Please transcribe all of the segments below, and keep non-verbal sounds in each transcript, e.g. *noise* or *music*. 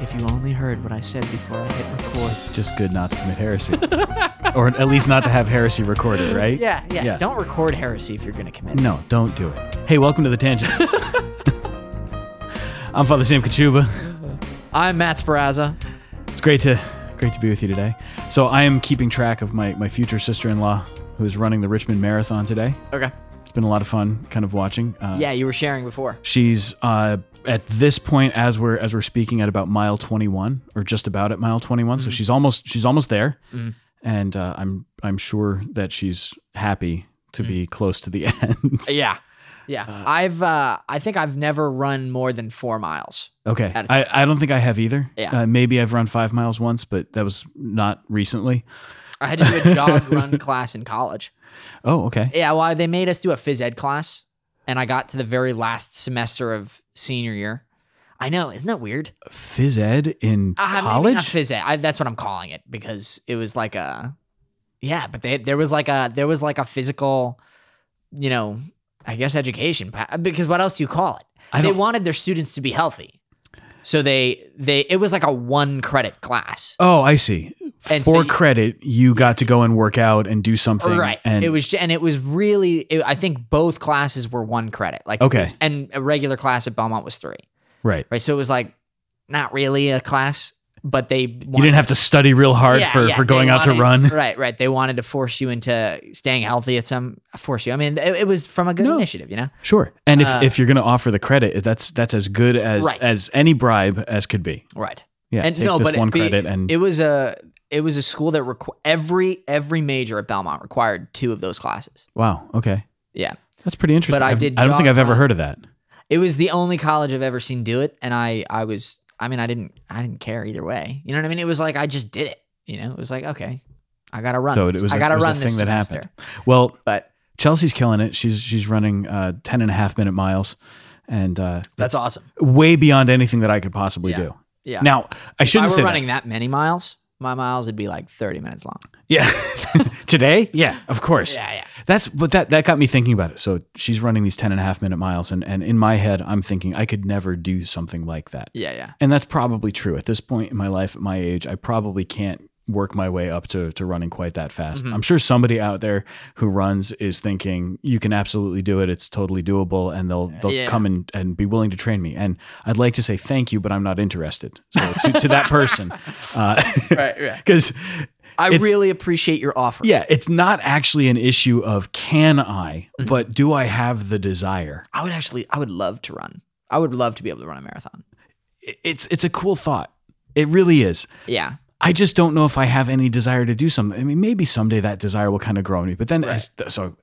If you only heard what I said before I hit record. It's just good not to commit heresy, *laughs* or at least not to have heresy recorded, right? Yeah, yeah, Yeah. Don't record heresy if you're going to commit. it. No, don't do it. Hey, welcome to the tangent. *laughs* I'm Father Sam Kachuba. I'm Matt Sparazza. It's great to great to be with you today. So I am keeping track of my my future sister-in-law who is running the Richmond Marathon today. Okay. Been a lot of fun, kind of watching. Uh, Yeah, you were sharing before. She's uh, at this point as we're as we're speaking at about mile 21 or just about at mile 21. So she's almost she's almost there, and uh, I'm I'm sure that she's happy to be close to the *laughs* end. Yeah. Yeah. I've uh I think I've never run more than 4 miles. okay, I, I don't think I have either. Yeah. uh, maybe I've run five miles once, but that was not recently. I had to do a jog run *laughs* class in college. Oh, okay. Yeah, well, they made us do a phys ed class and I got to the very last semester of senior year. I know, isn't that weird? Phys ed in Uh, college. not phys ed. I, that's what I'm calling it because it was like a, yeah, but they, there was like a there was like a physical, you know, I guess education. Because what else do you call it? I they wanted their students to be healthy, so they they it was like a one credit class. oh, I see. And so For you- credit, you got to go and work out and do something. Right. And it was, and it was really. It, I think both classes were one credit. Like Okay. was- and a regular class at Belmont was three. right. Right. So it was like not really a class, but they You didn't have to study real hard Yeah, for, yeah, for going out to run. *laughs* Right, right. They wanted to force you into staying healthy at some force you. I mean, it, it was from a good No. initiative, you know. Sure. And if, Uh, if you're going to offer the credit, that's that's as good as Right. as any bribe as could be. Right. Yeah. and no, but one it, credit and it was a it was a school that requ- every every major at Belmont required two of those classes. wow. Okay, Yeah, that's pretty interesting. But I've- did I don't think I've ever heard of that. it was the only college I've ever seen do it, and I I was I mean I didn't I didn't care either way. You know what I mean? It was like I just did it. You know, it was like okay, I gotta run. So it was. I a, gotta it was run a this thing that semester. happened. Well, But Chelsea's killing it. She's she's running uh, 10 and a half minute miles, and uh, that's awesome. way beyond anything that I could possibly Yeah. do. Yeah. Now I if shouldn't were say that. running that. many miles, my miles would be like thirty minutes long. Yeah. *laughs* Today? Yeah, of course. Yeah, yeah. That's but that that got me thinking about it. So she's running these 10 and a half minute miles and and in my head I'm thinking I could never do something like that. Yeah, yeah. And that's probably true. At this point in my life, at my age, I probably can't work my way up to, to running quite that fast. Mm-hmm. I'm sure somebody out there who runs is thinking, you can absolutely do it. It's totally doable. And they'll, they'll Yeah. come and, and be willing to train me. And I'd like to say thank you, but I'm not interested. So to, to that *laughs* person, uh, Right, right. because I really appreciate your offer. yeah, it's not actually an issue of can I, Mm-hmm. but do I have the desire? I would actually, I would love to run. I would love to be able to run a marathon. It's, it's a cool thought. It really is. Yeah. I just don't know if I have any desire to do something. I mean, maybe someday that desire will kind of grow in me. But then, as, so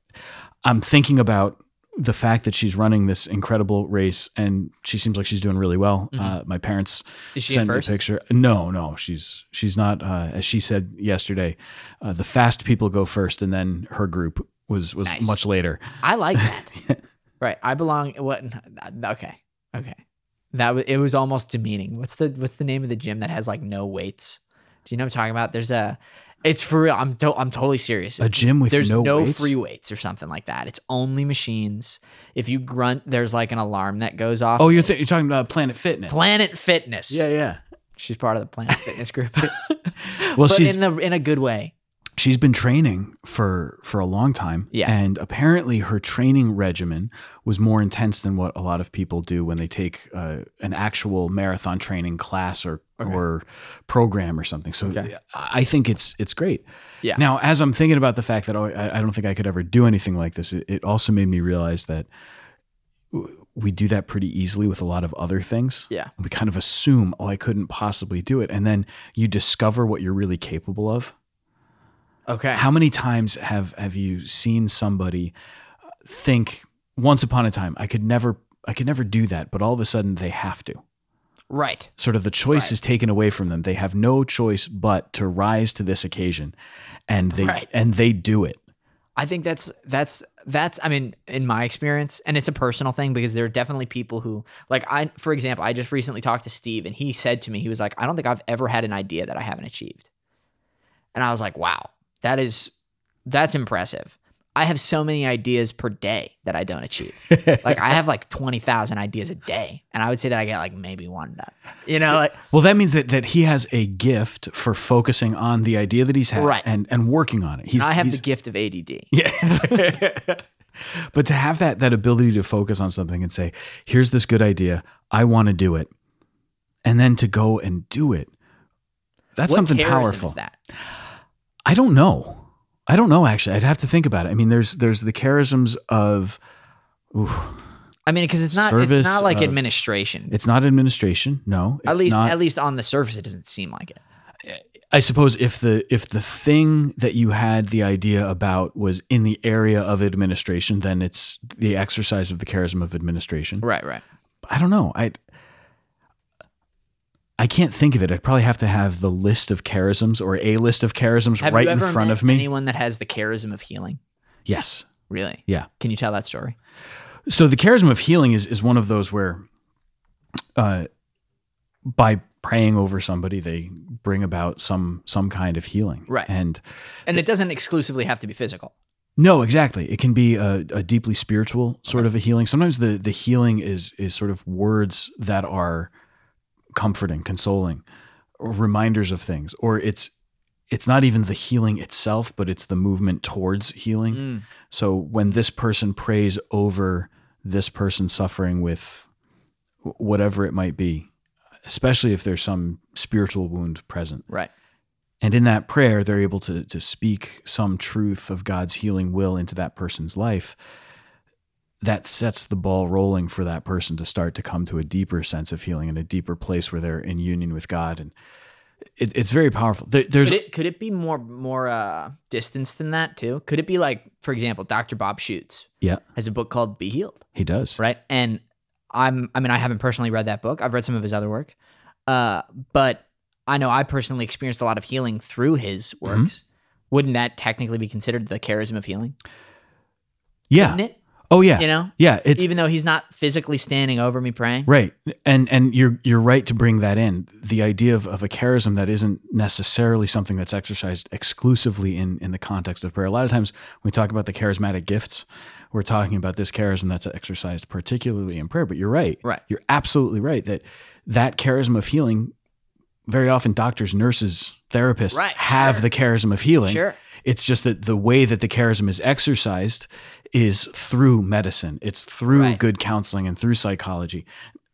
I'm thinking about the fact that she's running this incredible race, and she seems like she's doing really well. Uh, my parents Mm-hmm. Sent me a picture. No, no, she's she's not. Uh, as she said yesterday, uh, the fast people go first, and then her group was was Nice. much later. I like *laughs* that. right. I belong. What? Okay. Okay. That was. It was almost demeaning. What's the What's the name of the gym that has like no weights? Do you know what I'm talking about? There's a. It's for real. I'm. To, I'm totally serious. A gym with There's no, no, weights? free weights or something like that. It's only machines. If you grunt, there's like an alarm that goes off. Oh, you're th- you're talking about Planet Fitness. Planet Fitness. yeah, yeah. She's part of the Planet Fitness group. *laughs* Well, but she's in the in a good way. She's been training for for a long time Yeah. and apparently her training regimen was more intense than what a lot of people do when they take uh, an actual marathon training class or or program or something so Okay. i think it's it's great Yeah. now as i'm thinking about the fact that oh, I, I don't think i could ever do anything like this it, it also made me realize that we do that pretty easily with a lot of other things Yeah. we kind of assume oh i couldn't possibly do it and then you discover what you're really capable of Okay. how many times have have you seen somebody think once upon a time I could never I could never do that, but all of a sudden they have to. right. Sort of the choice Right. is taken away from them. They have no choice but to rise to this occasion and they Right. and they do it. I think that's that's that's I mean in my experience and it's a personal thing because there are definitely people who like I for example I just recently talked to Steve and he said to me he was like I don't think I've ever had an idea that I haven't achieved. And I was like wow that is that's impressive. I have so many ideas per day that I don't achieve. *laughs* like I have like 20,000 ideas a day and I would say that I get like maybe one done. You know, like Well, that means that that he has a gift for focusing on the idea that he's had Right. and and working on it. He's I have he's- the gift of ADD. Yeah. *laughs* but to have that that ability to focus on something and say, "Here's this good idea. I want to do it," and then to go and do it. That's What something powerful. that? I don't know. I don't know. Actually, I'd have to think about it. I mean, there's there's the charisms of. ooh, I mean, because it's not it's not like of- administration. it's not administration. No, at least not- at least on the surface, it doesn't seem like it. I suppose if the if the thing that you had the idea about was in the area of administration, then it's the exercise of the charism of administration. Right, right. I don't know. I I can't think of it. I'd probably have to have the list of charisms or a list of charisms Have right in front of me. anyone that has the charism of healing? yes. Really? Yeah. Can you tell that story? So the charism of healing is is one of those where uh by praying over somebody they bring about some some kind of healing. Right. And And it doesn't exclusively have to be physical. No, exactly. It can be a, a deeply spiritual sort of a healing. Sometimes the the healing is is sort of words that are comforting, consoling, or reminders of things, or it's it's not even the healing itself, but it's the movement towards healing. Mm. So when this person prays over this person suffering with whatever it might be, especially if there's some spiritual wound present, Right. and in that prayer, they're able to, to speak some truth of God's healing will into that person's life. That sets the ball rolling for that person to start to come to a deeper sense of healing and a deeper place where they're in union with God. And it, it's very powerful. There, there's Could it could it be more more uh distance than that too? Could it be like, for example, Dr. Bob Schuchts yeah, has a book called Be Healed, he does. right? And I'm I mean, I haven't personally read that book. I've read some of his other work. Uh, but I know I personally experienced a lot of healing through his Mm-hmm. works. Wouldn't that technically be considered the charism of healing? Yeah. Oh yeah. You know? Yeah. It's Even though he's not physically standing over me praying. Right. And and you're you're right to bring that in. The idea of, of a charism that isn't necessarily something that's exercised exclusively in, in the context of prayer. A lot of times when we talk about the charismatic gifts, we're talking about this charism that's exercised particularly in prayer. But you're right. Right. You're absolutely right that that charism of healing, very often doctors, nurses, therapists Right, have sure. the charism of healing. Sure. It's just that the way that the charism is exercised is through medicine. It's through Right. good counseling and through psychology.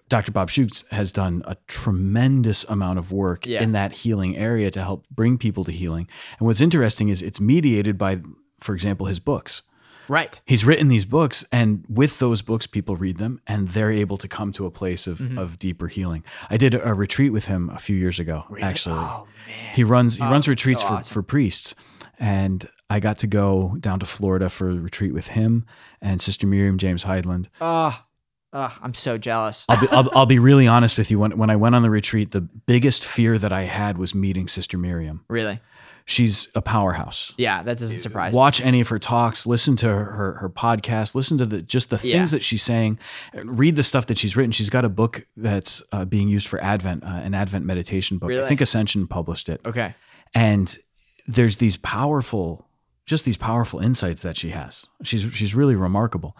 Dr. Bob Schuchts has done a tremendous amount of work Yeah. in that healing area to help bring people to healing. And what's interesting is it's mediated by, for example, his books. Right. He's written these books, and with those books, people read them and they're able to come to a place of, Mm-hmm. of deeper healing. I did a retreat with him a few years ago, actually. Oh man. He runs he runs so retreats for, for priests, and I got to go down to Florida for a retreat with him and Sister Miriam James Heidland. Oh, oh, I'm so jealous. I'll be I'll, I'll be really honest with you. When when I went on the retreat, the biggest fear that I had was meeting Sister Miriam. really? She's a powerhouse. Yeah, that doesn't surprise me. Watch any of her talks, listen to her her podcast, listen to the just the things Yeah. that she's saying, read the stuff that she's written. She's got a book that's uh, being used for Advent, uh, an Advent meditation book. I think Ascension published it. Okay. and there's these powerful just these powerful insights that she has. She's she's really remarkable.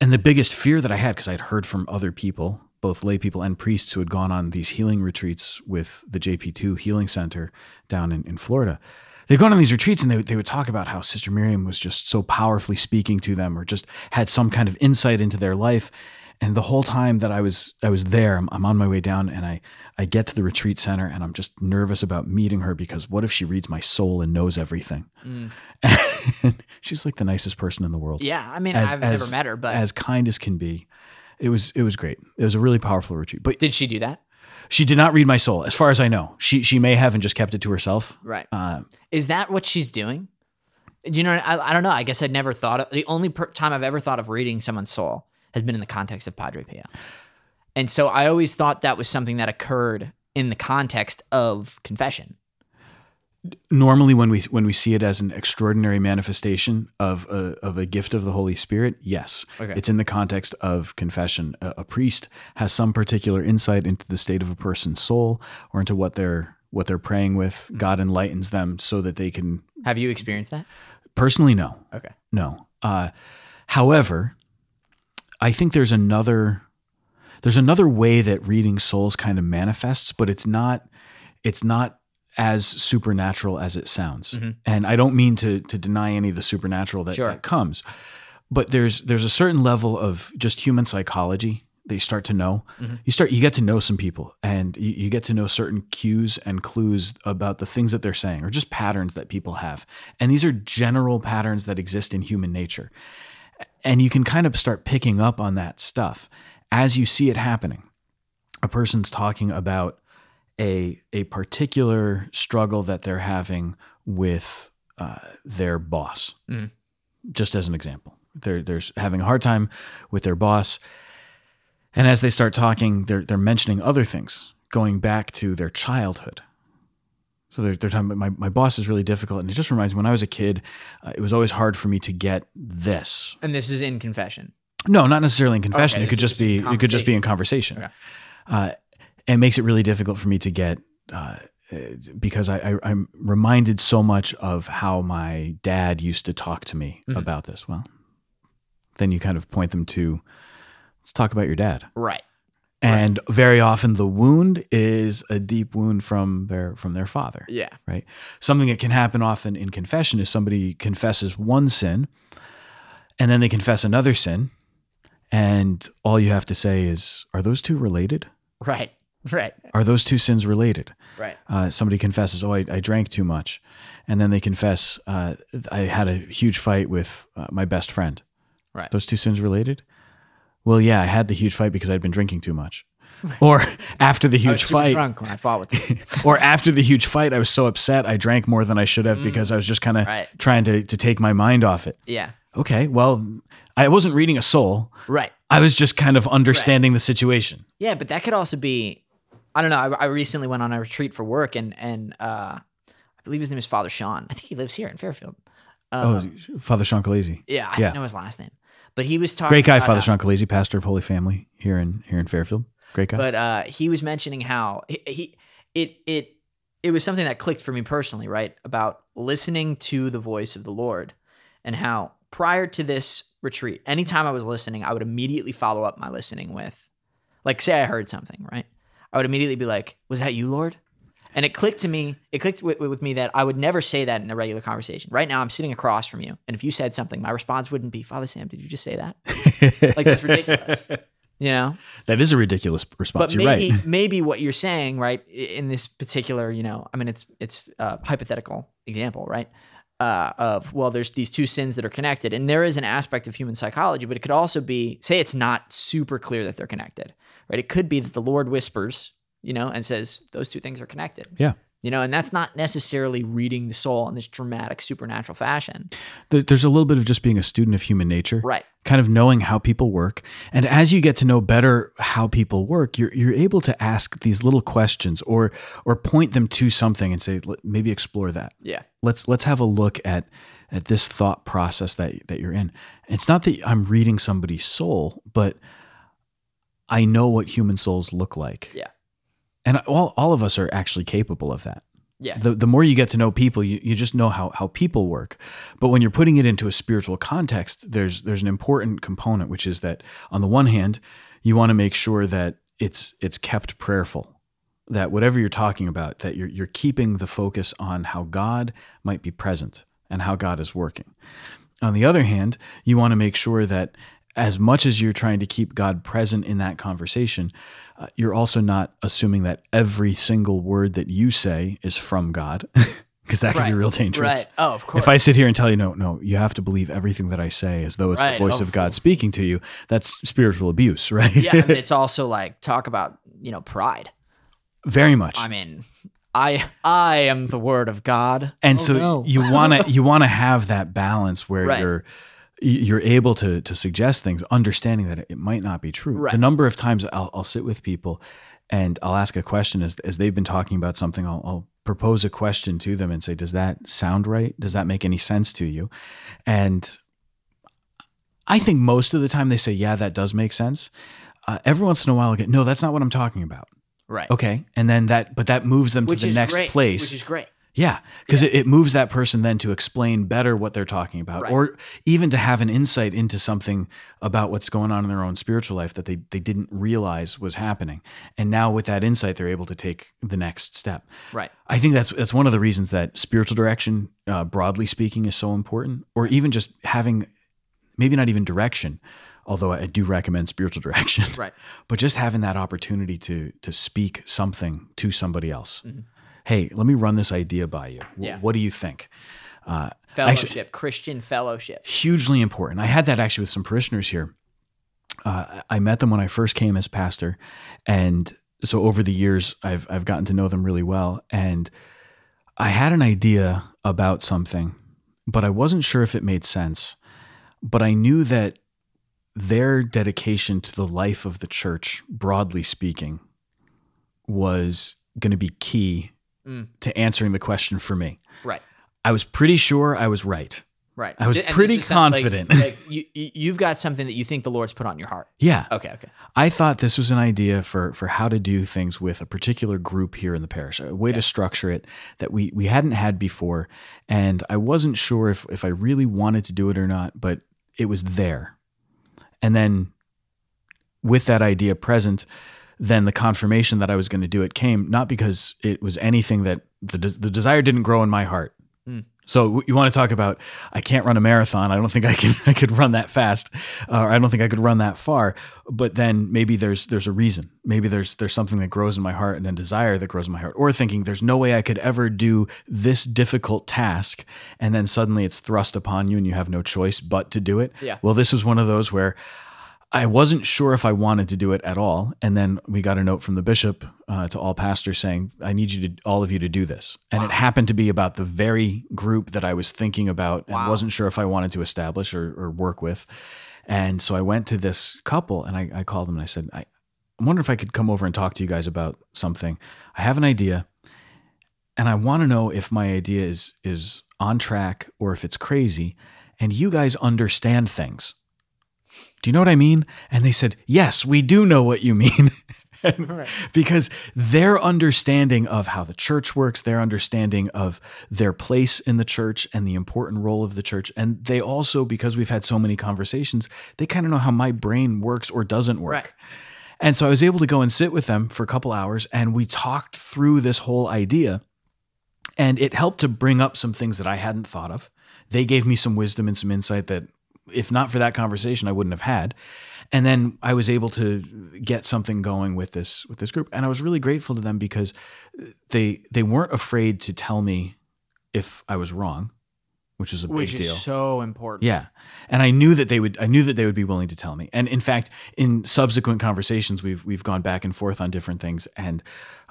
And the biggest fear that i had because i'd heard from other people both lay people and priests who had gone on these healing retreats with the jp2 healing center down in, in florida they'd gone on these retreats and they, they would talk about how sister miriam was just so powerfully speaking to them or just had some kind of insight into their life and the whole time that I was I was there, I'm, I'm on my way down, and I I get to the retreat center, and I'm just nervous about meeting her because what if she reads my soul and knows everything? And *laughs* she's like the nicest person in the world. Yeah, I mean, As- I've as- never met her, but as kind as can be. It was it was great. It was a really powerful retreat. But did she do that? she did not read my soul, as far as I know. She she may have and just kept it to herself. Right. Uh, Is that what she's doing? You know, I, I don't know. I guess I'd never thought of the only per- time I've ever thought of reading someone's soul has been in the context of Padre Pio. And so I always thought that was something that occurred in the context of confession. normally when we when we see it as an extraordinary manifestation of a, of a gift of the Holy Spirit, yes, Okay. it's in the context of confession. A, a priest has some particular insight into the state of a person's soul or into what they're what they're praying with. God enlightens them so that they can Have you experienced that? Personally, no. Okay. No. Uh, however, I think there's another there's another way that reading souls kind of manifests, but it's not it's not as supernatural as it sounds. Mm-hmm. And I don't mean to to deny any of the supernatural that, Sure. that comes, but there's there's a certain level of just human psychology that you start to know. Mm-hmm. You start you get to know some people, and you, you get to know certain cues and clues about the things that they're saying, or just patterns that people have. And these are general patterns that exist in human nature, and you can kind of start picking up on that stuff as you see it happening. A person's talking about a a particular struggle that they're having with uh, their boss. Mhm. Just as an example, they're they're having a hard time with their boss, and as they start talking, they're they're mentioning other things, going back to their childhood. So they're, they're talking about my, my boss is really difficult. And it just reminds me when I was a kid, uh, it was always hard for me to get this. And this is in confession. No, not necessarily in confession. Okay, it could just be in it could just be in conversation. Okay. Uh, it makes it really difficult for me to get uh, uh, because I, I, I'm reminded so much of how my dad used to talk to me Mhm. about this. Well, then you kind of point them to let's talk about your dad. Right. And very often the wound is a deep wound from their from their father Yeah. right? Something that can happen often in confession is somebody confesses one sin and then they confess another sin. And all you have to say is, are those two related? Right. *laughs* Right. Are those two sins related? Right. Uh, somebody confesses, oh, I, I drank too much. And then they confess, uh, I had a huge fight with uh, my best friend. Right. Those two sins related? Well, yeah, I had the huge fight because I'd been drinking too much. *laughs* Or after the I was huge fight, drunk when I fought with him. *laughs* or after the huge fight, I was so upset I drank more than I should have because I was just kind of Mm. Right. trying to to take my mind off it. yeah. Okay, well, I wasn't reading a soul. Right. I was just kind of understanding the situation. Yeah, but that could also be. I don't know. I, I recently went on a retreat for work, and and uh, I believe his name is Father Sean. I think he lives here in Fairfield. Um, oh, Father Sean Calese. yeah, I yeah. don't know his last name, but he was talking. Great guy, Father Sean Calese, pastor of Holy Family here in here in Fairfield. Great guy. But uh, he was mentioning how he, he it it it was something that clicked for me personally, right? About listening to the voice of the Lord, and how prior to this retreat, anytime I was listening, I would immediately follow up my listening with, like, say I heard something, right? I would immediately be like, "Was that you, Lord?" And it clicked to me. It clicked with, with me that I would never say that in a regular conversation. Right now, I'm sitting across from you, and if you said something, my response wouldn't be, "Father Sam, did you just say that?" *laughs* Like that's ridiculous. You know. that is a ridiculous response. But You're maybe right. *laughs* maybe what you're saying, right, in this particular, you know, I mean, it's it's a hypothetical example, right? Uh, of well, there's these two sins that are connected, and there is an aspect of human psychology, but it could also be, say, it's not super clear that they're connected, right? It could be that the Lord whispers, you know, and says those two things are connected, Yeah. you know, and that's not necessarily reading the soul in this dramatic supernatural fashion, There's a little bit of just being a student of human nature. right? kind of knowing how people work. And as you get to know better how people work, you're you're able to ask these little questions or or point them to something and say maybe explore that. Yeah, Let's let's have a look at at this thought process that that you're in. It's not that I'm reading somebody's soul, but I know what human souls look like. Yeah. And all, all of us are actually capable of that. Yeah, the, the more you get to know people you, you just know how, how people work. But when you're putting it into a spiritual context there's there's an important component which is that on the one hand you want to make sure that it's it's kept prayerful that whatever you're talking about that you're you're keeping the focus on how God might be present and how God is working. On the other hand you want to make sure that as much as you're trying to keep God present in that conversation, uh, you're also not assuming that every single word that you say is from God, *laughs* because that can be real dangerous. right. Oh, of course. If I sit here and tell you, no, no, you have to believe everything that I say as though it's Right. the voice Oh, of God speaking to you, that's spiritual abuse, *laughs* right? yeah, I mean, it's also like talk about you know pride. Very much. I mean, I I am the word of God. and Oh, so no. you want to you want to have that balance where Right. you're you're able to to suggest things understanding that it might not be true Right. the number of times I'll, I'll sit with people and i'll ask a question as, as they've been talking about something I'll, I'll propose a question to them and say does that sound right does that make any sense to you and i think most of the time they say yeah that does make sense uh, every once in a while i get no that's not what i'm talking about right. okay and then that but that moves them Which to the next great. place Which is great. Yeah, because it, it moves that person then to explain better what they're talking about, Right. or even to have an insight into something about what's going on in their own spiritual life that they, they didn't realize was happening. And now with that insight, they're able to take the next step. Right. I think that's that's one of the reasons that spiritual direction, uh, broadly speaking, is so important, or even just having maybe not even direction, although I do recommend spiritual *laughs* direction, Right. but just having that opportunity to to speak something to somebody else. Hey, let me run this idea by you. Mm-hmm. Yeah. What do you think? Uh, Fellowship, Christian fellowship. hugely important. I had that actually with some parishioners here. Uh, I met them when I first came as pastor, and so over the years, I've I've gotten to know them really well. And I had an idea about something, but I wasn't sure if it made sense. But I knew that their dedication to the life of the church, broadly speaking, was going to be key Mm. to answering the question for me. Right. I was pretty sure I was right. Right. I was and pretty something like- confident. Like, *laughs* you, you- you've got something that you think the Lord's put on your heart. Yeah. Okay. Okay. I thought this was an idea for for how to do things with a particular group here in the parish, a way to structure it that we we hadn't had before, and I wasn't sure if if I really wanted to do it or not, but it was there. And then with that idea present, then the confirmation that I was going to do it came not because it was anything that the des- the desire didn't grow in my heart. Mm. So you want to talk about I can't run a marathon. I don't think I can *laughs* I could run that fast, uh, or I don't think I could run that far. But then maybe there's there's a reason. Maybe there's there's something that grows in my heart and a desire that grows in my heart, or thinking there's no way I could ever do this difficult task, and then suddenly it's thrust upon you and you have no choice but to do it. Yeah. Well, this was one of those where I wasn't sure if I wanted to do it at all, and then we got a note from the bishop uh, to all pastors saying, "I need you to, all of you, to do this." And it happened to be about the very group that I was thinking about and wasn't sure if I wanted to establish or, or work with. And so I went to this couple and I, I called them and I said, I, I wonder if I could come over and talk to you guys about something. I have an idea, and I want to know if my idea is is on track or if it's crazy. And you guys understand things. Do you know what I mean? And they said, Yes, we do know what you mean. *laughs* And- because their understanding of how the church works, their understanding of their place in the church and the important role of the church, and they also, because we've had so many conversations, they kind of know how my brain works or doesn't work. Right. And so I was able to go and sit with them for a couple hours and we talked through this whole idea. And it helped to bring up some things that I hadn't thought of. They gave me some wisdom and some insight that, if not for that conversation, I wouldn't have had. And then I was able to get something going with this with this group, and I was really grateful to them because they they weren't afraid to tell me if I was wrong, which was a Which big is deal. so important. Yeah. And I knew that they would I knew that they would be willing to tell me. And in fact, in subsequent conversations we've we've gone back and forth on different things and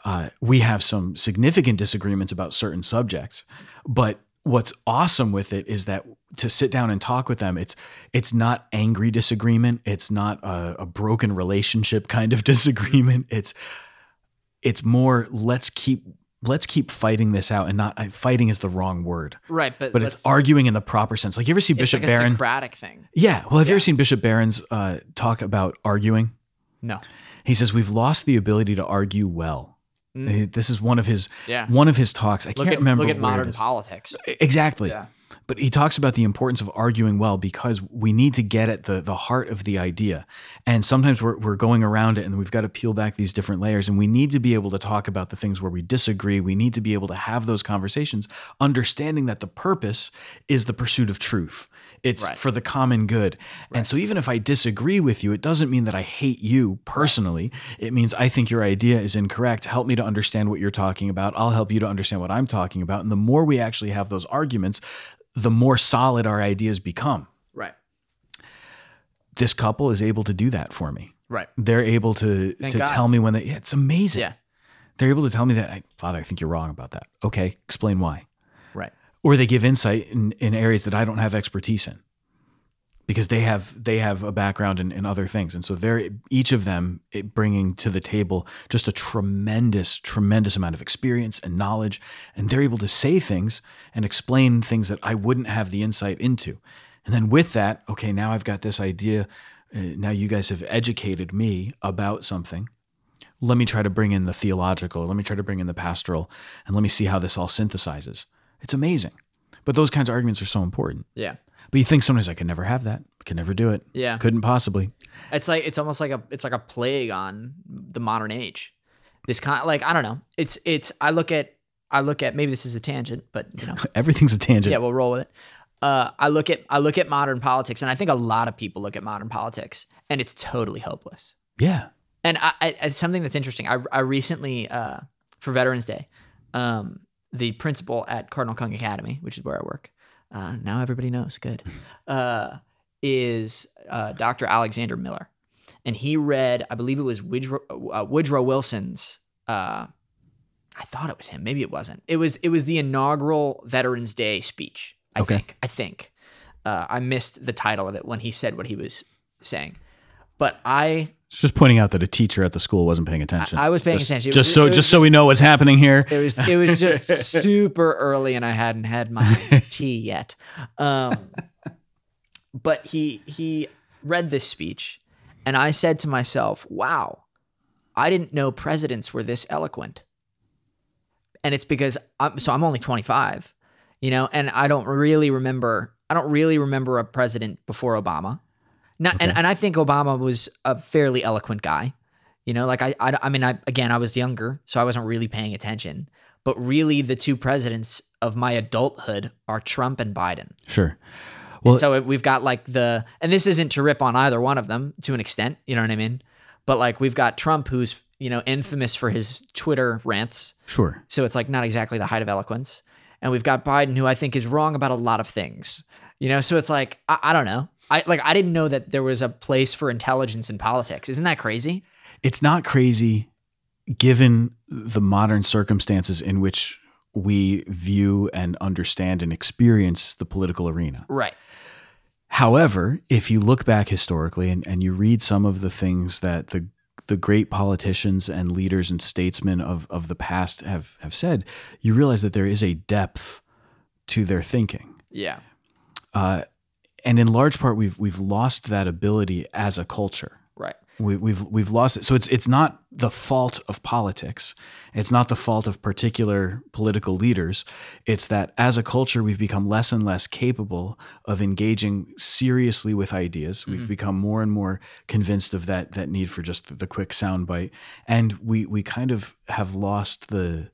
uh, we have some significant disagreements about certain subjects. But what's awesome with it is that to sit down and talk with them, it's it's not angry disagreement, it's not a, a broken relationship kind of *laughs* disagreement. It's it's more let's keep let's keep fighting this out and not I- fighting is the wrong word Right. But, but it's arguing in the proper sense. Like you ever see Bishop like a Barron? Socratic thing. Yeah. Well, have you ever seen Bishop Barron's uh, talk about arguing? No. He says we've lost the ability to argue well. Mm. Uh, This is one of his Yeah. one of his talks. I Look can't at remember. look at modern politics. Exactly. Yeah. But he talks about the importance of arguing well because we need to get at the the heart of the idea. And sometimes we're we're going around it and we've got to peel back these different layers and we need to be able to talk about the things where we disagree. We need to be able to have those conversations understanding that the purpose is the pursuit of truth. It's Right. for the common good. And so even if I disagree with you, it doesn't mean that I hate you personally. It means I think your idea is incorrect. Help me to understand what you're talking about. I'll help you to understand what I'm talking about. And the more we actually have those arguments, the more solid our ideas become. Right. This couple is able to do that for me. Right. They're able to Thank to God. tell me when they yeah, it's amazing. Yeah. They're able to tell me that I, Father, I think you're wrong about that. Okay, explain why. Or they give insight in, in areas that I don't have expertise in. Because they have they have a background in, in other things, and so they're each of them bringing to the table just a tremendous, tremendous amount of experience and knowledge, and they're able to say things and explain things that I wouldn't have the insight into. And then with that, okay, now I've got this idea. Uh, now you guys have educated me about something. let me try to bring in the theological, let me try to bring in the pastoral, and let me see how this all synthesizes. It's amazing. But those kinds of arguments are so important. Yeah. But you think sometimes I could never have that, could never do it. Yeah. Couldn't possibly. It's like it's almost like a it's like a plague on the modern age. This kind like I don't know. It's it's I look at I look at maybe this is a tangent, but you know. *laughs* Everything's a tangent. yeah, we'll roll with it. Uh, I look at I look at modern politics, and I think a lot of people look at modern politics, and it's totally hopeless. Yeah. And I, I, it's something that's interesting. I, I recently, uh, for Veterans Day, um, the principal at Cardinal Kung Academy, which is where I work, uh, now everybody knows, good, *laughs* uh, is uh, Dr. Alexander Miller. And he read, I believe it was Woodrow, uh, Woodrow Wilson's. Uh, I thought it was him. Maybe it wasn't. It was. It was the inaugural Veterans Day speech. I Okay. think. I think. Uh, I missed the title of it when he said what he was saying, but I It's just pointing out that a teacher at the school wasn't paying attention. I was paying Just- attention. It Just was- so was just so we know what's happening here. It was it was just *laughs* super early, and I hadn't had my *laughs* tea yet. Um, but he he read this speech, and I said to myself, "Wow, I didn't know presidents were this eloquent." And it's because I'm so I'm only 25, you know, and I don't really remember I don't really remember a president before Obama. Not, and, Okay. and I think Obama was a fairly eloquent guy. You know, like I, I, I mean, I again, I was younger, so I wasn't really paying attention. But really, the two presidents of my adulthood are Trump and Biden. Sure. Well, so we've got like the, and this isn't to rip on either one of them to an extent, you know what I mean? But like we've got Trump, who's you know infamous for his Twitter rants, sure. so it's like not exactly the height of eloquence. And we've got Biden, who I think is wrong about a lot of things. You know, so it's like I, I don't know. I like I didn't know that there was a place for intelligence in politics. Isn't that crazy? It's not crazy given the modern circumstances in which we view and understand and experience the political arena. Right. However, if you look back historically and, and you read some of the things that the the great politicians and leaders and statesmen of, of the past have, have said, you realize that there is a depth to their thinking. Yeah. Uh, and in large part, we've we've lost that ability as a culture. Right. We, we've we've lost it. So it's it's not the fault of politics. It's not the fault of particular political leaders. It's that as a culture, we've become less and less capable of engaging seriously with ideas. We've mm-hmm. become more and more convinced of that that need for just the quick soundbite, and we we kind of have lost the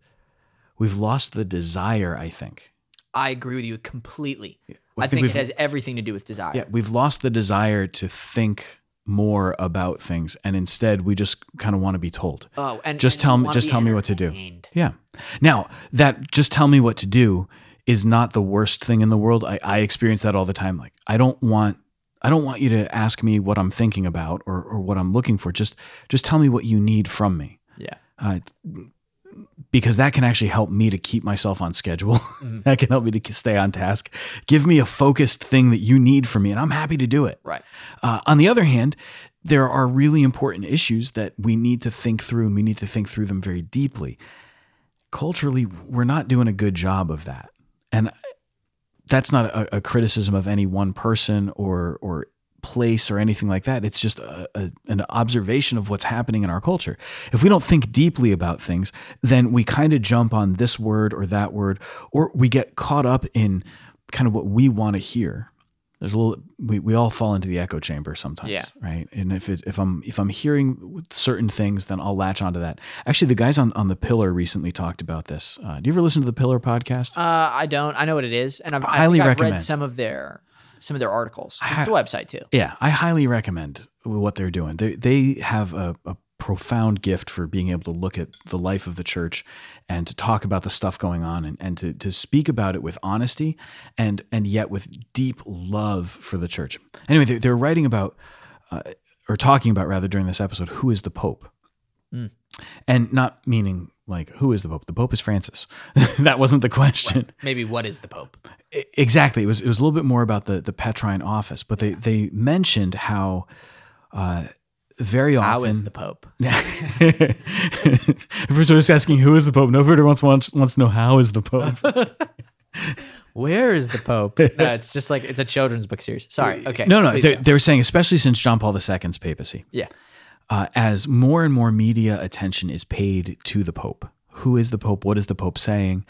we've lost the desire. I think. I agree with you completely. I I, think think, it has everything to do with desire. Yeah, we've lost the desire to think more about things, and instead we just kind of want to be told. Oh, and Just and tell me- just tell me what to do. Yeah. Now that just tell me what to do is not the worst thing in the world. I, I experience that all the time. Like I don't want I don't want you to ask me what I'm thinking about or, or what I'm looking for. Just just tell me what you need from me. Yeah. Uh, because that can actually help me to keep myself on schedule. *laughs* that can help me to stay on task. Give me a focused thing that you need from me, and I'm happy to do it. Right. Uh, on the other hand, there are really important issues that we need to think through, and we need to think through them very deeply. Culturally, we're not doing a good job of that, and that's not a, a criticism of any one person or or place or anything like that. It's just a, a, an observation of what's happening in our culture. If we don't think deeply about things, then we kind of jump on this word or that word, or we get caught up in kind of what we want to hear. There's a little we, we all fall into the echo chamber sometimes, Yeah. right? And if it, if I'm if I'm hearing certain things, then I'll latch onto that. Actually, the guys on on the Pillar recently talked about this. Uh, do you ever listen to the Pillar podcast? Uh, I don't. I know what it is, and I've, I Highly I've recommend. read some of their some of their articles. It's a website too. Yeah, I highly recommend what they're doing. They they have a, a profound gift for being able to look at the life of the church and to talk about the stuff going on and, and to, to speak about it with honesty and and yet with deep love for the church. Anyway, they, they're writing about uh, or talking about rather during this episode who is the Pope, Mm. and not meaning like who is the Pope. The Pope is Francis. *laughs* that wasn't the question. Maybe what is the Pope? Exactly. It was it was a little bit more about the the Petrine office, but they they mentioned how uh, very often How is the Pope? *laughs* Everyone's just asking who is the Pope. Nobody wants wants wants to know how is the Pope. *laughs* Where is the Pope? no, it's just like it's a children's book series. Sorry. Okay. no, no, they, they were saying especially since John Paul II's papacy, Yeah. Uh, as more and more media attention is paid to the Pope. Who is the Pope? What is the Pope saying?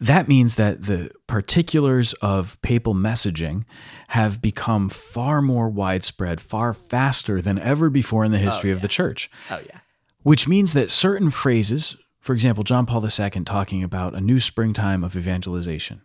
That means that the particulars of papal messaging have become far more widespread, far faster than ever before in the history of the church. Oh yeah. Which means that certain phrases, for example, John Paul II talking about a new springtime of evangelization,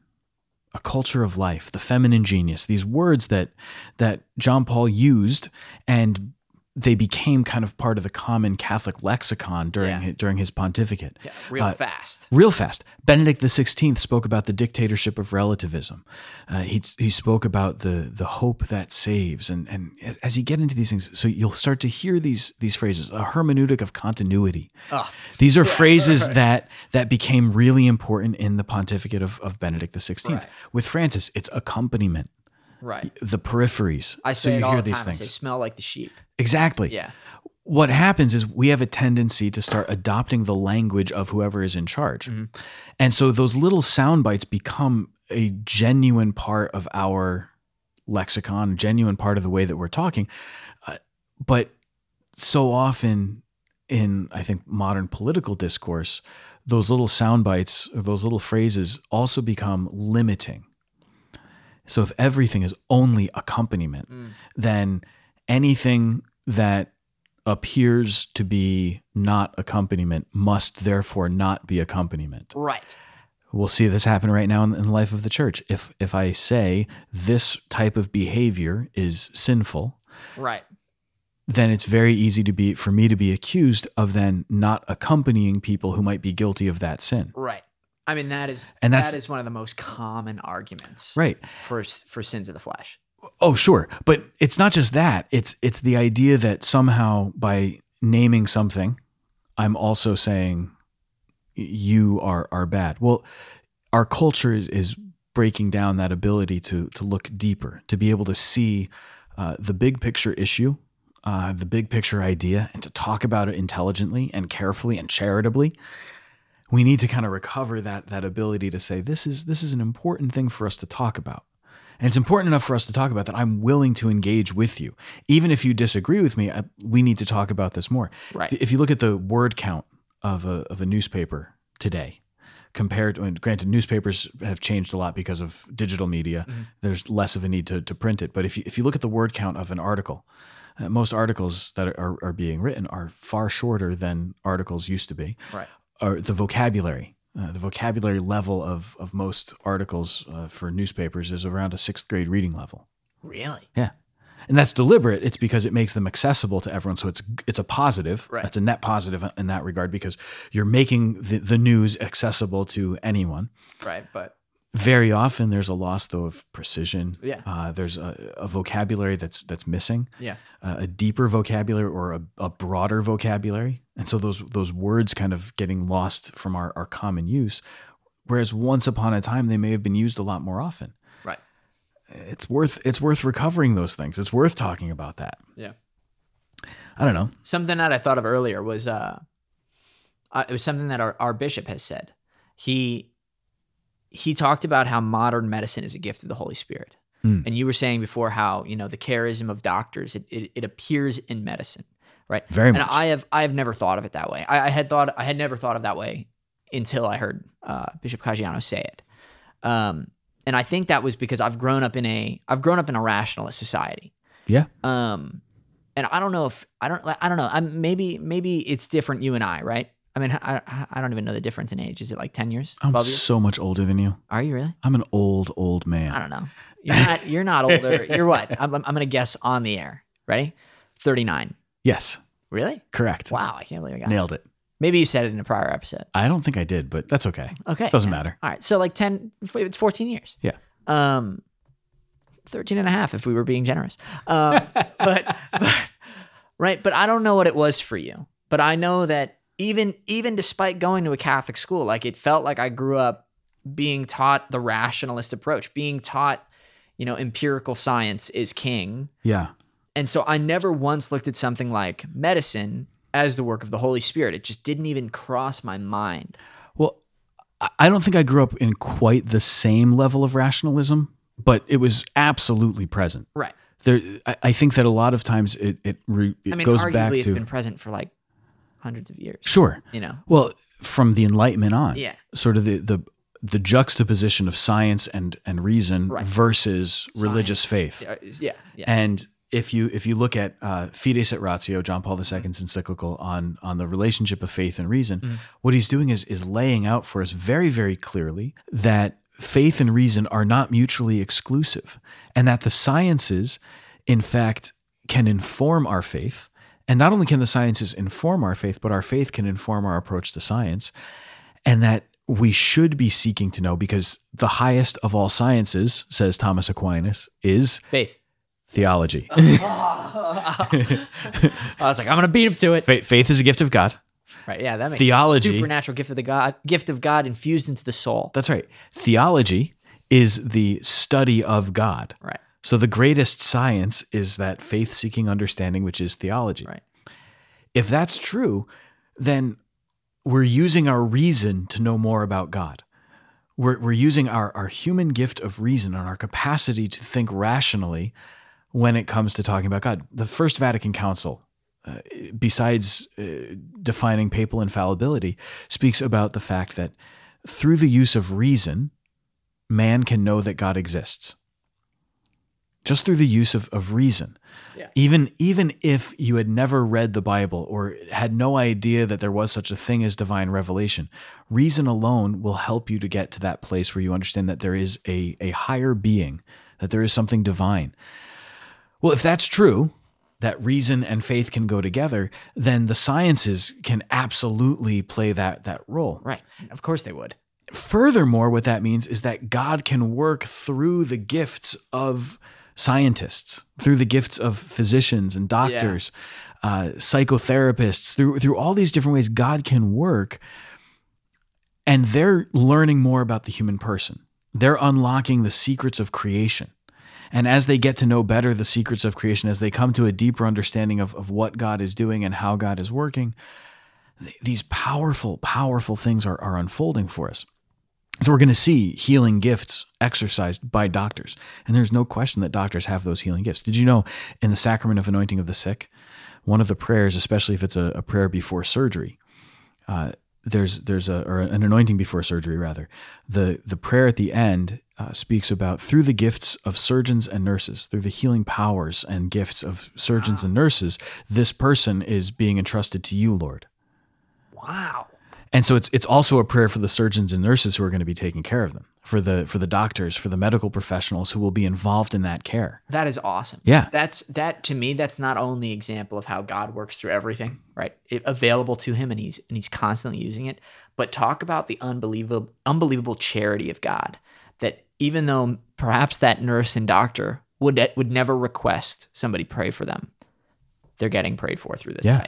a culture of life, the feminine genius, these words that that John Paul used and they became kind of part of the common Catholic lexicon during Yeah. his, during his pontificate. Yeah. Real Uh, fast. Real fast. Benedict XVI spoke about the dictatorship of relativism. Uh, he, he spoke about the the hope that saves. And, and as you get into these things, so you'll start to hear these these phrases, a hermeneutic of continuity. Oh, These are phrases *laughs* that that became really important in the pontificate of, of Benedict XVI. Right. With Francis, it's accompaniment, right. the peripheries. I so say you it all hear the these time. I say smell like the sheep. exactly Yeah. what happens is we have a tendency to start adopting the language of whoever is in charge. And so those little sound bites become a genuine part of our lexicon, genuine part of the way that we're talking. Uh, but so often in, I think, modern political discourse, those little sound bites or those little phrases also become limiting. So if everything is only accompaniment, mm. then anything that appears to be not accompaniment must therefore not be accompaniment. Right. We'll see this happen right now in, in the life of the church. If if I say this type of behavior is sinful, Right. then it's very easy to be for me to be accused of then not accompanying people who might be guilty of that sin. Right. I mean that is And that's- that is one of the most common arguments Right. for for sins of the flesh. Oh, sure. But it's not just that. It's it's the idea that somehow by naming something, I'm also saying you are are bad. Well, our culture is, is breaking down that ability to to look deeper, to be able to see uh, the big picture issue, uh, the big picture idea, and to talk about it intelligently and carefully and charitably. We need to kind of recover that that ability to say this is this is an important thing for us to talk about. And it's important enough for us to talk about that I'm willing to engage with you. Even if you disagree with me, I, we need to talk about this more. Right. If you look at the word count of a, of a newspaper today, compared to, and granted, newspapers have changed a lot because of digital media. There's less of a need to, to print it. But if you, if you look at the word count of an article, uh, most articles that are, are being written are far shorter than articles used to be Right. Or the vocabulary. Uh, the vocabulary level of, of most articles uh, for newspapers is around a sixth grade reading level. Really? Yeah. And that's deliberate. It's because it makes them accessible to everyone. So it's it's a positive. Right. It's a net positive in that regard because you're making the, the news accessible to anyone. Right. But Very often there's a loss though of precision. Yeah. Uh, there's a, a vocabulary that's that's missing yeah. uh, a deeper vocabulary or a, a broader vocabulary. And so those those words kind of getting lost from our, our common use. Whereas once upon a time they may have been used a lot more often. Right. It's worth it's worth recovering those things. It's worth talking about that. Yeah. I don't know. Something that I thought of earlier was uh, uh it was something that our, our bishop has said. He he talked about how modern medicine is a gift of the Holy Spirit. Hmm. And you were saying before how, you know, the charism of doctors, it, it, it appears in medicine, right? Very and much. I have I have never thought of it that way. I, I had thought I had never thought of that way until I heard uh, Bishop Caggiano say it. Um, and I think that was because I've grown up in a I've grown up in a rationalist society. Yeah. Um, and I don't know if I don't I don't know. I'm maybe maybe it's different. You and I, right? I mean, I, I- don't even know the difference in age. Is it like ten years? I'm so much older than you. Are you really? I'm an old, old man. I don't know. You're not. You're not older. You're what? I'm, I'm gonna guess on the air. Ready? Thirty nine. Yes. Really? Correct. Wow! I can't believe I got. it. Nailed it. Maybe you said it in a prior episode. I don't think I did, but that's okay. Okay. Doesn't yeah. matter. All right. So like 10, it's 14 years. Yeah. Um, 13 and a half if we were being generous. Um, *laughs* but, but, right. But I don't know what it was for you, but I know that even, even despite going to a Catholic school, like it felt like I grew up being taught the rationalist approach, being taught, you know, empirical science is king. Yeah. And so I never once looked at something like medicine as the work of the Holy Spirit. It just didn't even cross my mind. Well, I- don't think I grew up in quite the same level of rationalism, but it was absolutely present. Right. there I, I think that a lot of times it it, re, it I mean, goes arguably, back it's to been present for like hundreds of years. sure You know. well from the enlightenment on Yeah. sort of the the the juxtaposition of science and and reason Right. versus religious faith Uh, Yeah. Yeah. and if you if you look at uh, Fides et Ratio, John Paul II's encyclical on on the relationship of faith and reason, what he's doing is is laying out for us very very clearly that faith and reason are not mutually exclusive, and that the sciences, in fact, can inform our faith. And not only can the sciences inform our faith, but our faith can inform our approach to science, and that we should be seeking to know because the highest of all sciences, says Thomas Aquinas, is Faith. theology. *laughs* I was like, I'm gonna beat him to it. Fa- Faith is a gift of God. Right. Yeah. That makes Theology. supernatural gift of the God, gift of God infused into the soul. That's right. Theology is the study of God. Right. So the greatest science is that faith seeking understanding, which is theology. Right. If that's true, then we're using our reason to know more about God. We're, we're using our, our human gift of reason and our capacity to think rationally when it comes to talking about God. The First Vatican Council, uh, besides uh, defining papal infallibility, speaks about the fact that through the use of reason, man can know that God exists. Just through the use of, of reason. Yeah. Even even if you had never read the Bible or had no idea that there was such a thing as divine revelation, reason alone will help you to get to that place where you understand that there is a, a higher being, that there is something divine. Well, if that's true, that reason and faith can go together, then the sciences can absolutely play that that role. Right. Of course they would. Furthermore, what that means is that God can work through the gifts of scientists, through the gifts of physicians and doctors, uh, psychotherapists, through through all these different ways God can work, and they're learning more about the human person. They're unlocking the secrets of creation. And as they get to know better the secrets of creation, as they come to a deeper understanding of, of what God is doing and how God is working, th- these powerful, powerful things are, are unfolding for us. So we're going to see healing gifts exercised by doctors. And there's no question that doctors have those healing gifts. Did you know in the sacrament of anointing of the sick, one of the prayers, especially if it's a, a prayer before surgery, uh, there's there's a or an anointing before surgery rather. The the prayer at the end uh, speaks about through the gifts of surgeons and nurses, through the healing powers and gifts of surgeons and nurses, this person is being entrusted to you, Lord. Wow. And so it's it's also a prayer for the surgeons and nurses who are going to be taking care of them, for the for the doctors, for the medical professionals who will be involved in that care. That is awesome. Yeah. That's that to me. That's not only example of how God works through everything, right? It, available to Him, and He's and He's constantly using it. But talk about the unbelievable, unbelievable charity of God. That even though perhaps that nurse and doctor would would never request somebody pray for them, they're getting prayed for through this. Yeah.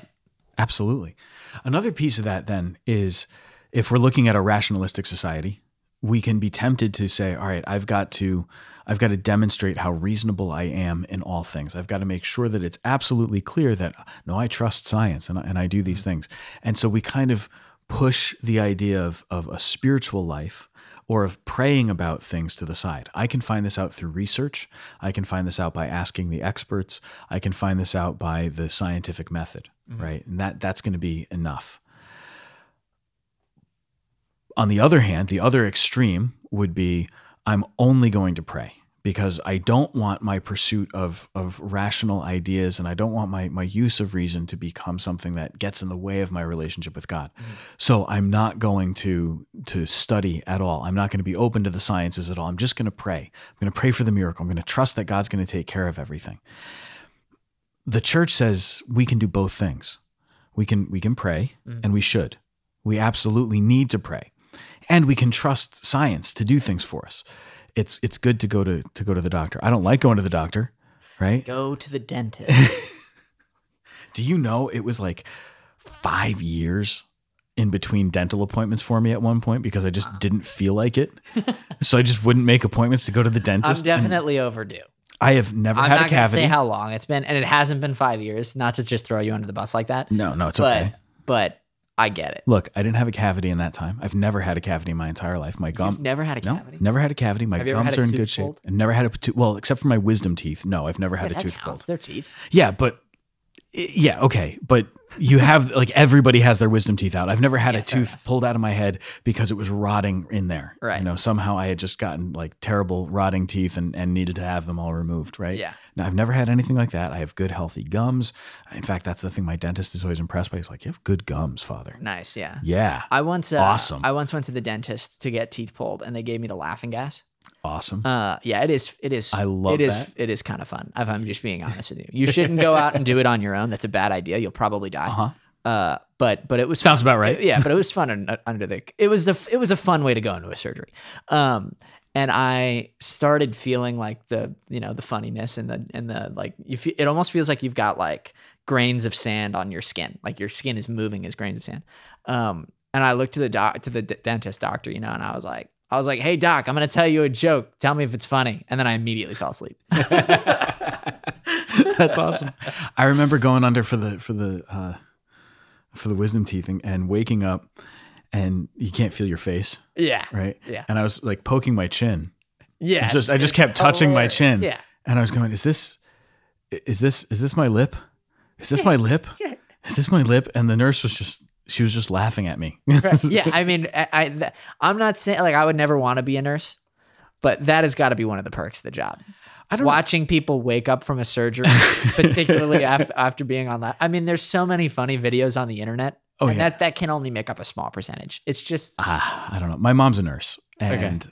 Absolutely. Another piece of that then is if we're looking at a rationalistic society, we can be tempted to say, all right, I've got to I've got to demonstrate how reasonable I am in all things. I've got to make sure that it's absolutely clear that no, I trust science and, I- and I do these mm. things. And so we kind of push the idea of, of a spiritual life or of praying about things to the side. I can find this out through research. I can find this out by asking the experts. I can find this out by the scientific method, Mm-hmm. right? And that that's going to be enough. On the other hand, the other extreme would be I'm only going to pray because I don't want my pursuit of, of rational ideas and I don't want my, my use of reason to become something that gets in the way of my relationship with God. Mm-hmm. So I'm not going to to study at all. I'm not going to be open to the sciences at all. I'm just going to pray. I'm going to pray for the miracle. I'm going to trust that God's going to take care of everything. The church says we can do both things. We can we can pray mm-hmm. and we should. We absolutely need to pray. And we can trust science to do things for us. It's it's good to go to to go to the doctor. I don't like going to the doctor, right? Go to the dentist. *laughs* Do you know it was like 5 years in between dental appointments for me at one point because I just didn't feel like it. so I just wouldn't make appointments to go to the dentist. I'm dentist. and definitely overdue. I have never I'm had not a gonna cavity. say how long it's been, and it hasn't been five years. Not to just throw you under the bus like that. no, no, it's but okay. but I get it. Look, I didn't have a cavity in that time. I've never had a cavity in my entire life. My gum. You've never had a no, cavity. never had a cavity. My Have you ever gums had a are in tooth good shape. pulled? I've never had a tooth. Well, except for my wisdom teeth. No, I've never had Yeah, a that tooth counts. pulled. They're teeth. Yeah, but yeah, okay, but you have like everybody has their wisdom teeth out. I've never had Yeah, a tooth pulled out of my head because it was rotting in there. Right. You know, somehow I had just gotten like terrible rotting teeth and, and needed to have them all removed. Right. Yeah. No, I've never had anything like that. I have good, healthy gums. In fact, that's the thing my dentist is always impressed by. He's like, "You have good gums, father." Nice. Yeah. Yeah. I once uh, Awesome. I once went to the dentist to get teeth pulled, and they gave me the laughing gas. Awesome. Uh, yeah, it is. It is. I love it is, that. It is kind of fun. If I'm just being honest with you, you shouldn't go out and do it on your own. That's a bad idea. You'll probably die. Uh-huh. Uh, but but it was Sounds about right. yeah, but it was fun under the. It was the. It was a fun way to go into a surgery. Um, and I started feeling like the you know the funniness and the and the like. You feel, it almost feels like you've got like grains of sand on your skin, like your skin is moving as grains of sand. Um, and I looked to the doc to the d- dentist doctor, you know, and I was like. I was like, "Hey doc, I'm gonna tell you a joke. Tell me if it's funny." And then I immediately fell asleep. *laughs* That's awesome. I remember going under for the for the uh, for the wisdom teeth and, and waking up, and you can't feel your face, yeah, right? Yeah. And I was like poking my chin. yeah. Just I just kept touching my chin, Yeah, and I was going, "Is this, is this, is this my lip? Is this my *laughs* lip? Yeah. Is this my lip?" And the nurse was just she was just laughing at me. *laughs* yeah. I mean, I, I I'm not saying like I would never want to be a nurse, but that has got to be one of the perks of the job. I don't. Watching people wake up from a surgery, *laughs* particularly after, after being on that. I mean, there's so many funny videos on the internet, Oh, and yeah. that that can only make up a small percentage. It's just Ah, I don't know. My mom's a nurse, and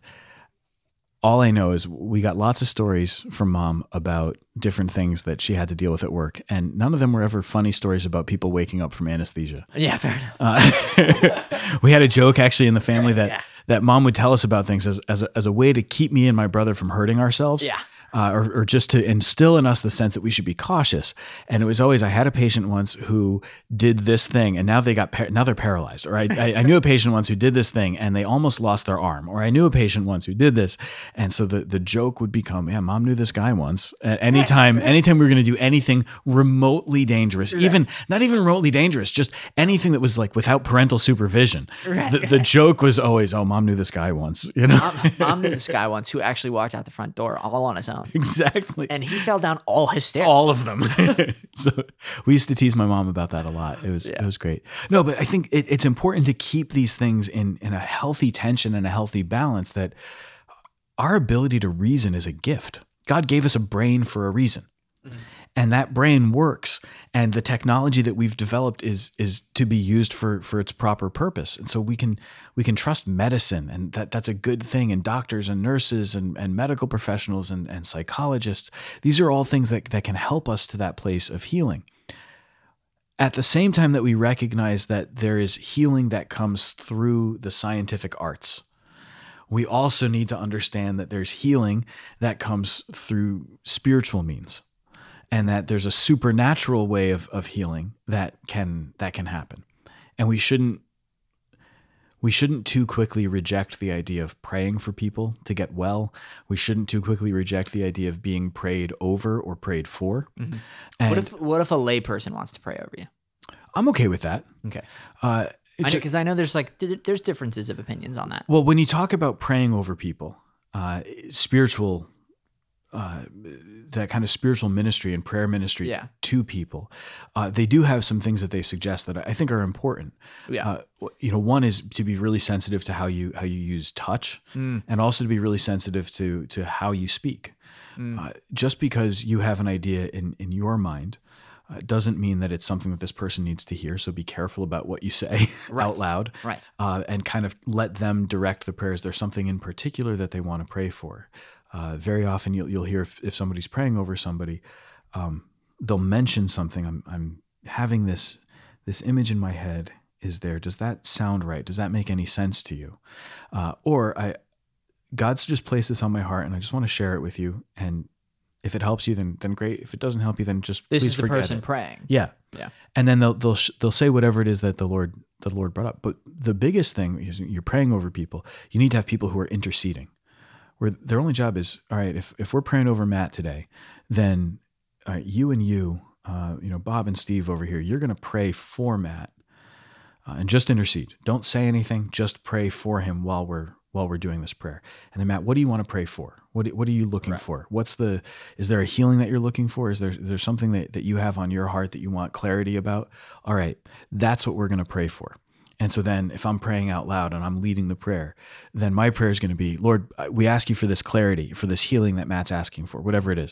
all I know is we got lots of stories from mom about different things that she had to deal with at work, and none of them were ever funny stories about people waking up from anesthesia. yeah, fair enough. Uh, *laughs* we had a joke actually in the family that yeah. that mom would tell us about things as as a, as a way to keep me and my brother from hurting ourselves. Yeah. Uh, or, or just to instill in us the sense that we should be cautious. And it was always I had a patient once who did this thing, and now they got par- now they're paralyzed. Or I, I, I knew a patient once who did this thing, and they almost lost their arm. Or I knew a patient once who did this, and so the the joke would become, yeah, mom knew this guy once. Uh, anytime *laughs* anytime we were going to do anything remotely dangerous, even not even remotely dangerous, just anything that was like without parental supervision, Right, the, the joke was always, oh, mom knew this guy once. You know Mom, mom knew this guy once who actually walked out the front door all on his own, exactly. and he fell down all his stairs. all of them. *laughs* *laughs* so we used to tease my mom about that a lot. It was it was great. No, but I think it, it's important to keep these things in in a healthy tension and a healthy balance. That our ability to reason is a gift. God gave us a brain for a reason. Mm-hmm. And that brain works, and the technology that we've developed is is to be used for for its proper purpose. And so we can we can trust medicine, and that that's a good thing. And doctors and nurses and, and medical professionals and, and psychologists, these are all things that, that can help us to that place of healing. At the same time that we recognize that there is healing that comes through the scientific arts, we also need to understand that there's healing that comes through spiritual means and that there's a supernatural way of, of healing that can that can happen. And we shouldn't we shouldn't too quickly reject the idea of praying for people to get well. We shouldn't too quickly reject the idea of being prayed over or prayed for. And What if what if a layperson wants to pray over you? i'm okay with that. Okay, uh, because I, know there's like there's differences of opinions on that. Well, when you talk about praying over people, uh, spiritual, uh, that kind of spiritual ministry and prayer ministry Yeah. to people, uh, they do have some things that they suggest that I think are important. Yeah. Uh, you know, one is to be really sensitive to how you how you use touch, Mm. and also to be really sensitive to to how you speak. Mm. Uh, just because you have an idea in in your mind. Uh, doesn't mean that it's something that this person needs to hear. So be careful about what you say *laughs* Right. out loud Right. uh, and kind of let them direct the prayers. There's something in particular that they want to pray for. Uh, very often, you'll, you'll hear if, if somebody's praying over somebody, um, they'll mention something. I'm, I'm having this this image in my head. Is there? Does that sound right? Does that make any sense to you? Uh, or I, God's just placed this on my heart, and I just want to share it with you. And if it helps you, then then great. If it doesn't help you, then just This please is the forget person it. praying. Yeah. Yeah. And then they'll they'll sh- they'll say whatever it is that the Lord the Lord brought up. But the biggest thing is you're praying over people. You need to have people who are interceding, where their only job is all right. If if we're praying over Matt today, then all right, you and you, uh, you know, Bob and Steve over here, you're going to pray for Matt. uh, and just intercede. Don't say anything. Just pray for him while we're while we're doing this prayer. And then Matt, what do you want to pray for? What what are you looking Right. for? What's the is there a healing that you're looking for? Is there is there something that, that you have on your heart that you want clarity about? All right, that's what we're going to pray for. And so then if I'm praying out loud and I'm leading the prayer, then my prayer is going to be, Lord, we ask you for this clarity, for this healing that Matt's asking for, whatever it is.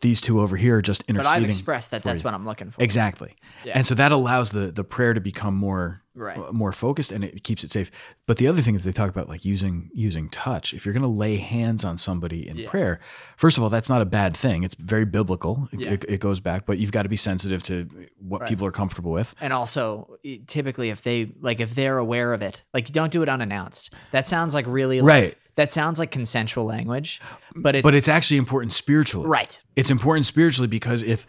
These two over here are just But interceding. I've expressed that for that's you. what I'm looking for. Exactly. Yeah. And so that allows the the prayer to become more Right. uh, more focused and it keeps it safe. But the other thing is they talk about like using using touch. If you're going to lay hands on somebody in Yeah. prayer, first of all, that's not a bad thing. It's very biblical. It, Yeah. it, it goes back, but you've got to be sensitive to what Right. people are comfortable with. And also, i- typically, if they like, if they're aware of it, like, don't do it unannounced. That sounds like really, like, Right. That sounds like consensual language, but it's But it's actually important spiritually. right. It's important spiritually because if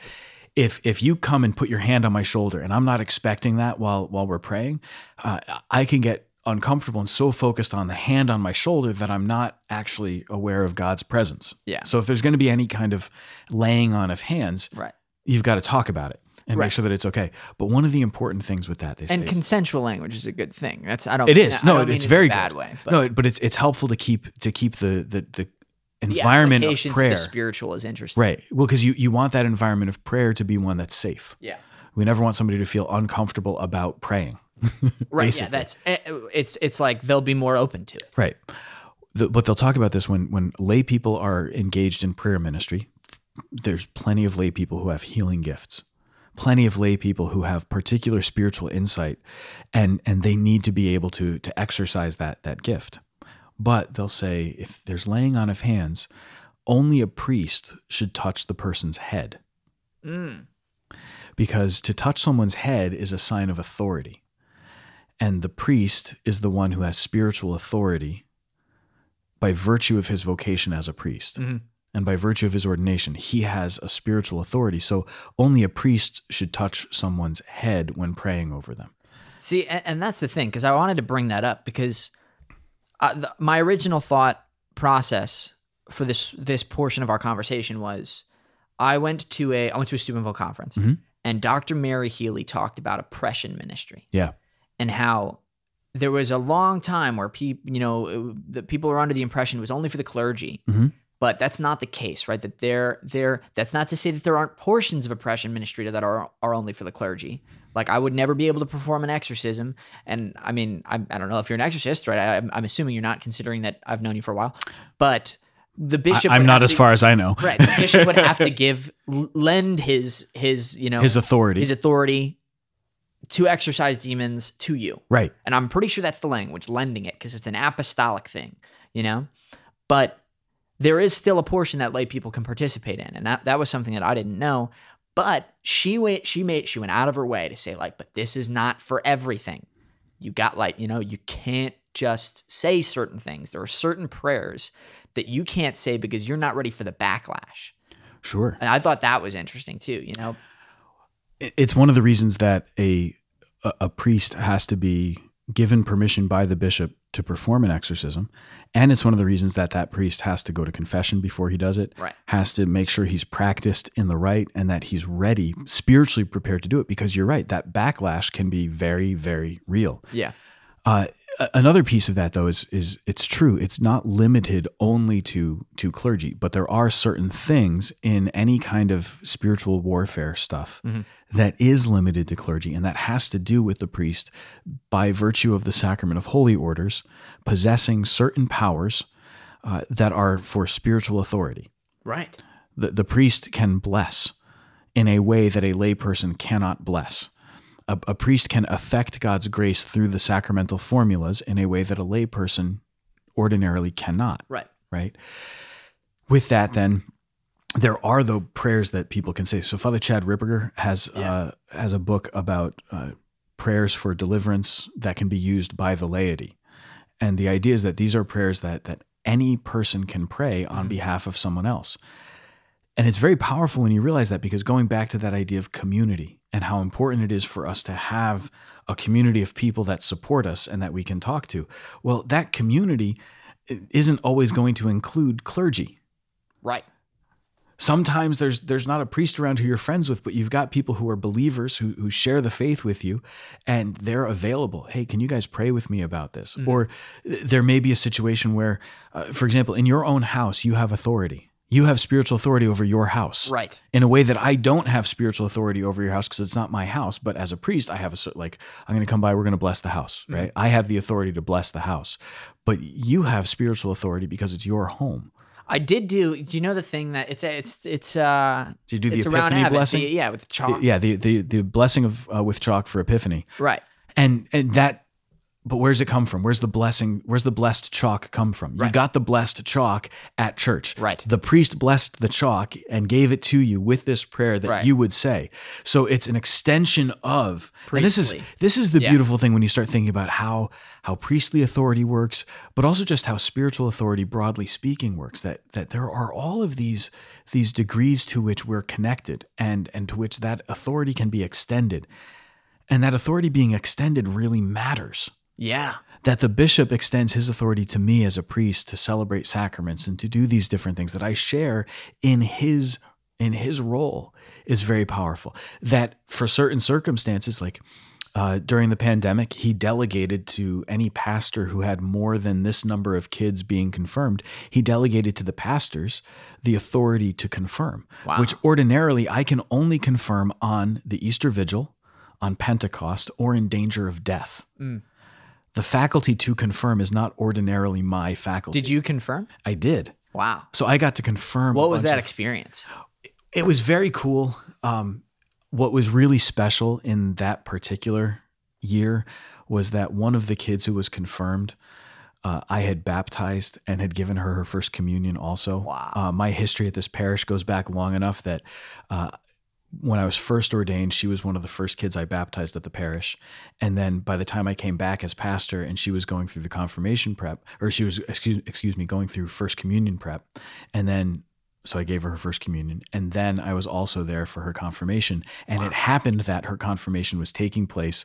if if you come and put your hand on my shoulder and I'm not expecting that while while we're praying, uh, I can get uncomfortable and so focused on the hand on my shoulder that I'm not actually aware of God's presence. Yeah. So if there's going to be any kind of laying on of hands, Right. you've got to talk about it and Right. make sure that it's okay. But one of the important things with that, they say, And consensual language is a good thing. That's I don't. it mean- is no, it's very bad good. way. But no, but it's it's helpful to keep to keep the the the the environment of prayer the spiritual is interesting. right. Well, because you you want that environment of prayer to be one that's safe. Yeah. We never want somebody to feel uncomfortable about praying. *laughs* Right. Basically. Yeah. That's eh, it's it's like they'll be more open to it. Right. The, but they'll talk about this when when lay people are engaged in prayer ministry. There's plenty of lay people who have healing gifts. Plenty of lay people who have particular spiritual insight and and they need to be able to to exercise that that gift. But they'll say if there's laying on of hands, only a priest should touch the person's head. Mm. because to touch someone's head is a sign of authority. And the priest is the one who has spiritual authority by virtue of his vocation as a priest. Mhm. And by virtue of his ordination, he has a spiritual authority. So only a priest should touch someone's head when praying over them. See, and, and that's the thing because I wanted to bring that up because uh, the, my original thought process for this this portion of our conversation was I went to a I went to a Steubenville conference Mhm. and Dr. Mary Healy talked about oppression ministry Yeah. and how there was a long time where people, you know, the people were under the impression it was only for the clergy. Mhm. But that's not the case, right? That there, there. That's not to say that there aren't portions of oppression ministry that are are only for the clergy. Like I would never be able to perform an exorcism, and I mean, I, I don't know if you're an exorcist, right? I, I'm, I'm assuming you're not, considering that I've known you for a while. But the bishop, I, am not as to- far as I know. Right, the bishop would have to *laughs* give lend his his you know His authority. his authority to exorcise demons to you. right. And I'm pretty sure that's the language, lending it, because it's an apostolic thing, you know? But there is still a portion that lay people can participate in. And that, that was something that I didn't know. But she went, she made, she went out of her way to say, like, but this is not for everything. You got like, you know, you can't just say certain things. There are certain prayers that you can't say because you're not ready for the backlash. Sure. And I thought that was interesting too, you know? it's one of the reasons that a a, a priest has to be given permission by the bishop to perform an exorcism and it's one of the reasons that that priest has to go to confession before he does it Right. has to make sure he's practiced in the right and that he's ready spiritually prepared to do it because you're right that backlash can be very very real Yeah. Uh, another piece of that, though, is is it's true. It's not limited only to to clergy, but there are certain things in any kind of spiritual warfare stuff that is limited to clergy, and that has to do with the priest by virtue of the sacrament of holy orders possessing certain powers uh, that are for spiritual authority. Right. The the priest can bless in a way that a layperson cannot bless. A, a priest can affect God's grace through the sacramental formulas in a way that a layperson ordinarily cannot, Right. right? With that, then, there are though prayers that people can say. So Father Chad Ripperger has Yeah. uh, has a book about uh, prayers for deliverance that can be used by the laity, and the idea is that these are prayers that that any person can pray on Mhm. behalf of someone else. And it's very powerful when you realize that because going back to that idea of community and how important it is for us to have a community of people that support us and that we can talk to. Well, that community isn't always going to include clergy. Right. Sometimes there's there's not a priest around who you're friends with, but you've got people who are believers who who share the faith with you, and they're available. Hey, can you guys pray with me about this? Mm-hmm. Or there may be a situation where, uh, for example, in your own house, you have authority. You have spiritual authority over your house, Right. In a way that I don't have spiritual authority over your house because it's not my house. But as a priest, I have a like I'm going to come by. We're going to bless the house, Mm-hmm. right? I have the authority to bless the house, but you have spiritual authority because it's your home. I did do. Do you know the thing that it's it's it's uh? Did you do the Epiphany blessing? the- yeah, with the chalk. Yeah, the the the blessing of uh, with chalk for Epiphany, Right. and and that. But where's it come from? Where's the blessing? Where's the blessed chalk come from? You Right. got the blessed chalk at church. Right. The priest blessed the chalk and gave it to you with this prayer that Right. you would say. So it's an extension of. And this is this is the Yeah. beautiful thing when you start thinking about how how priestly authority works, but also just how spiritual authority, broadly speaking, works. That that there are all of these these degrees to which we're connected, and and to which that authority can be extended, and that authority being extended really matters Yeah. that the bishop extends his authority to me as a priest to celebrate sacraments and to do these different things that I share in his in his role is very powerful. That for certain circumstances, like uh, during the pandemic, he delegated to any pastor who had more than this number of kids being confirmed. He delegated to the pastors the authority to confirm, Wow. which ordinarily I can only confirm on the Easter Vigil, on Pentecost, or in danger of death Mm. The faculty to confirm is not ordinarily my faculty. Did you confirm? I did. Wow. So I got to confirm. What was that of- experience? it was very cool. Um, what was really special in that particular year was that one of the kids who was confirmed, uh, I had baptized and had given her her first communion also. Wow. Uh, my history at this parish goes back long enough that uh, when I was first ordained, she was one of the first kids I baptized at the parish. And then by the time I came back as pastor and she was going through the confirmation prep, or she was, excuse, excuse me, going through first communion prep. And then, so I gave her her first communion. And then I was also there for her confirmation. And it happened that her confirmation was taking place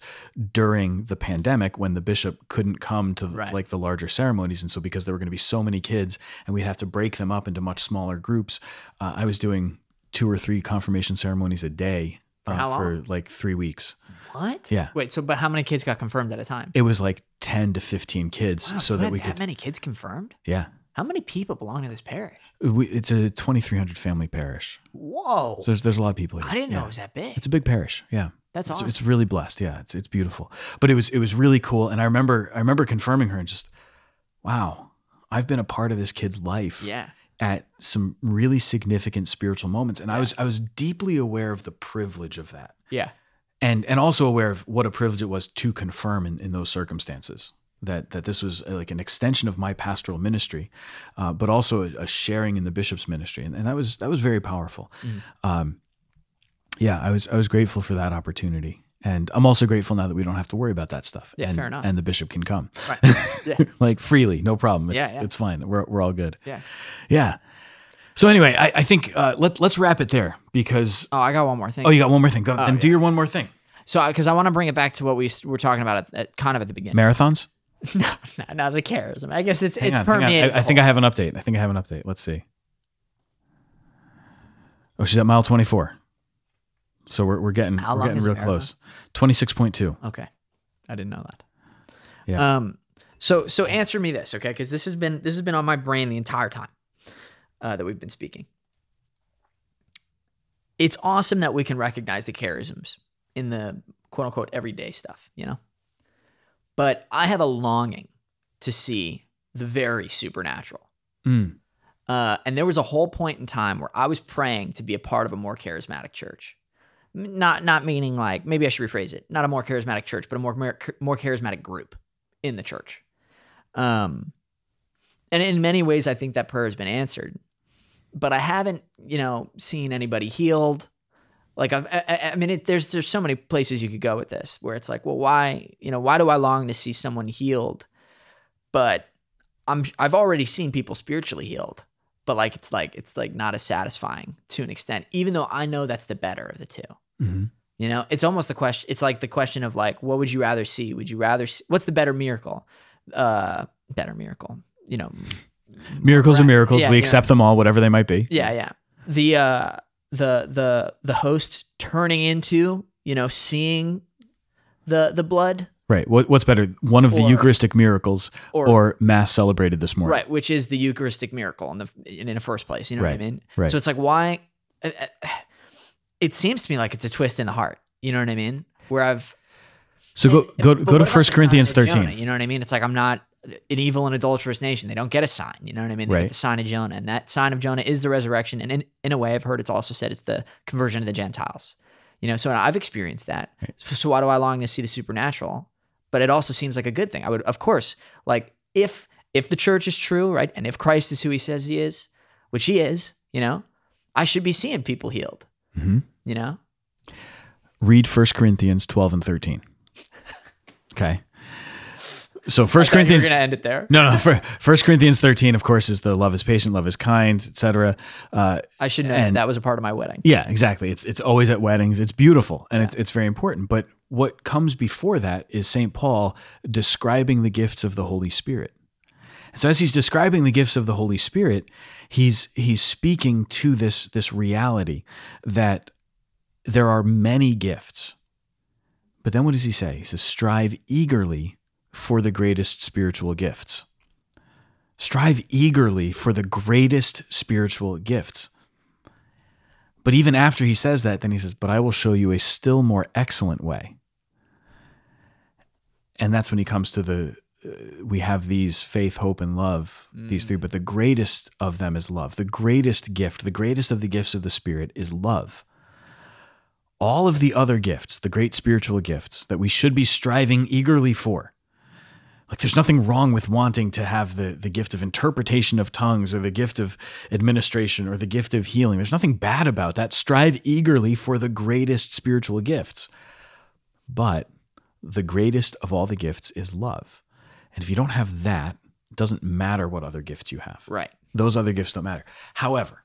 during the pandemic when the bishop couldn't come to Right. like the larger ceremonies. And so, because there were going to be so many kids and we'd have to break them up into much smaller groups, uh, I was doing two or three confirmation ceremonies a day uh, how long? for like three weeks. What? Yeah. Wait. So, but how many kids got confirmed at a time? It was like 10 to 15 kids Wow, so that we that could, many kids confirmed. yeah. How many people belong to this parish? We, it's a 2,300 family parish. Whoa. So there's, there's a lot of people here. I didn't know it was that big. It's a big parish. Yeah. That's It's, awesome. it's really blessed. Yeah. It's, it's beautiful. But it was, it was really cool. And I remember, I remember confirming her and just, wow, I've been a part of this kid's life. yeah. At some really significant spiritual moments and I was I was deeply aware of the privilege of that Yeah. and and also aware of what a privilege it was to confirm in, in those circumstances that that this was uh, like an extension of my pastoral ministry uh, but also a, a sharing in the bishop's ministry and, and that was that was very powerful Mm. um, yeah I was I was grateful for that opportunity and I'm also grateful now that we don't have to worry about that stuff Yeah, and, fair enough. and the bishop can come Right. *laughs* Yeah. like freely no problem it's, Yeah, yeah. it's fine we're, we're all good Yeah. yeah. So anyway, I, I think uh, let let's wrap it there because Oh, I got one more thing. oh, you got one more thing. Go then do yeah. your one more thing. So, because I want to bring it back to what we were talking about at, at kind of at the beginning. Marathons. *laughs* no, no, not the charism. I guess it's Hang it's on. permeated. I, I think I have an update. I think I have an update. Let's see. Oh, she's at mile twenty four. So we're we're getting How we're long getting is real close. Twenty six point two. Okay, I didn't know that. Yeah. Um. So so answer me this, okay? Because this has been this has been on my brain the entire time uh, that we've been speaking. It's awesome that we can recognize the charisms in the quote unquote everyday stuff, you know. But I have a longing to see the very supernatural. Mm. Uh, and there was a whole point in time where I was praying to be a part of a more charismatic church. Not not meaning like maybe I should rephrase it. Not a more charismatic church, but a more more, charismatic group in the church. Um, and in many ways, I think that prayer has been answered. But I haven't, you know, seen anybody healed. Like I've, I, I- I mean, it, there's there's so many places you could go with this, where it's like, well, why, you know, why do I long to see someone healed? But I'm I've already seen people spiritually healed, but like it's like it's like not as satisfying to an extent, even though I know that's the better of the two. Hmm You know, it's almost the question. It's like the question of like, what would you rather see? Would you rather? See, what's the better miracle? Uh, better miracle. You know. Miracles are miracles. Yeah, we accept them all, whatever they might be. Yeah, yeah. the uh the the the host turning into you know seeing the the blood Right. What, what's better, one of the Eucharistic miracles or, or, Mass celebrated this morning? right which is the eucharistic miracle in the in, in the first place you know what i mean right. so it's like why uh, uh, it seems to me like it's a twist in the heart. You know what i mean? Where i've So go and- go go to First Corinthians of Jonah? thirteen. you know what i mean? It's like i'm not an evil and adulterous nation. They don't get a sign. You know what i mean? They Right. get the sign of jonah and that sign of jonah is the resurrection. And in, in a way i've heard it's also said it's the conversion of the gentiles. You know so i've experienced that. So, so why do i long to see the supernatural? But it also seems like a good thing. I would of course like if if the church is true right and if christ is who he says he is which he is you know i should be seeing people healed Mhm. you know Read First Corinthians twelve and thirteen. Okay. So First I thought you were Corinthians. gonna end it there No, no. fir- First Corinthians thirteen, of course, is the love is patient, love is kind, etc. Uh, i should know And- that was a part of my wedding Yeah, exactly. It's it's always at weddings. It's beautiful and it's it's very important. But what comes before that is St. Paul describing the gifts of the Holy Spirit. And so as he's describing the gifts of the Holy Spirit, he's he's speaking to this this reality that there are many gifts. But then what does he say? He says strive eagerly for the greatest spiritual gifts. Strive eagerly for the greatest spiritual gifts. But even after he says that, then he says, But I will show you a still more excellent way. And that's when he comes to the, we have these faith, hope, and love, these three, but the mm. greatest of them is love. The greatest gift, the greatest of the gifts of the Spirit is love. All of the other gifts, the great spiritual gifts that we should be striving eagerly for, like there's nothing wrong with wanting to have the, the gift of interpretation of tongues or the gift of administration or the gift of healing. There's nothing bad about that. Strive eagerly for the greatest spiritual gifts. But the greatest of all the gifts is love. And if you don't have that, it doesn't matter what other gifts you have. right Those other gifts don't matter. However,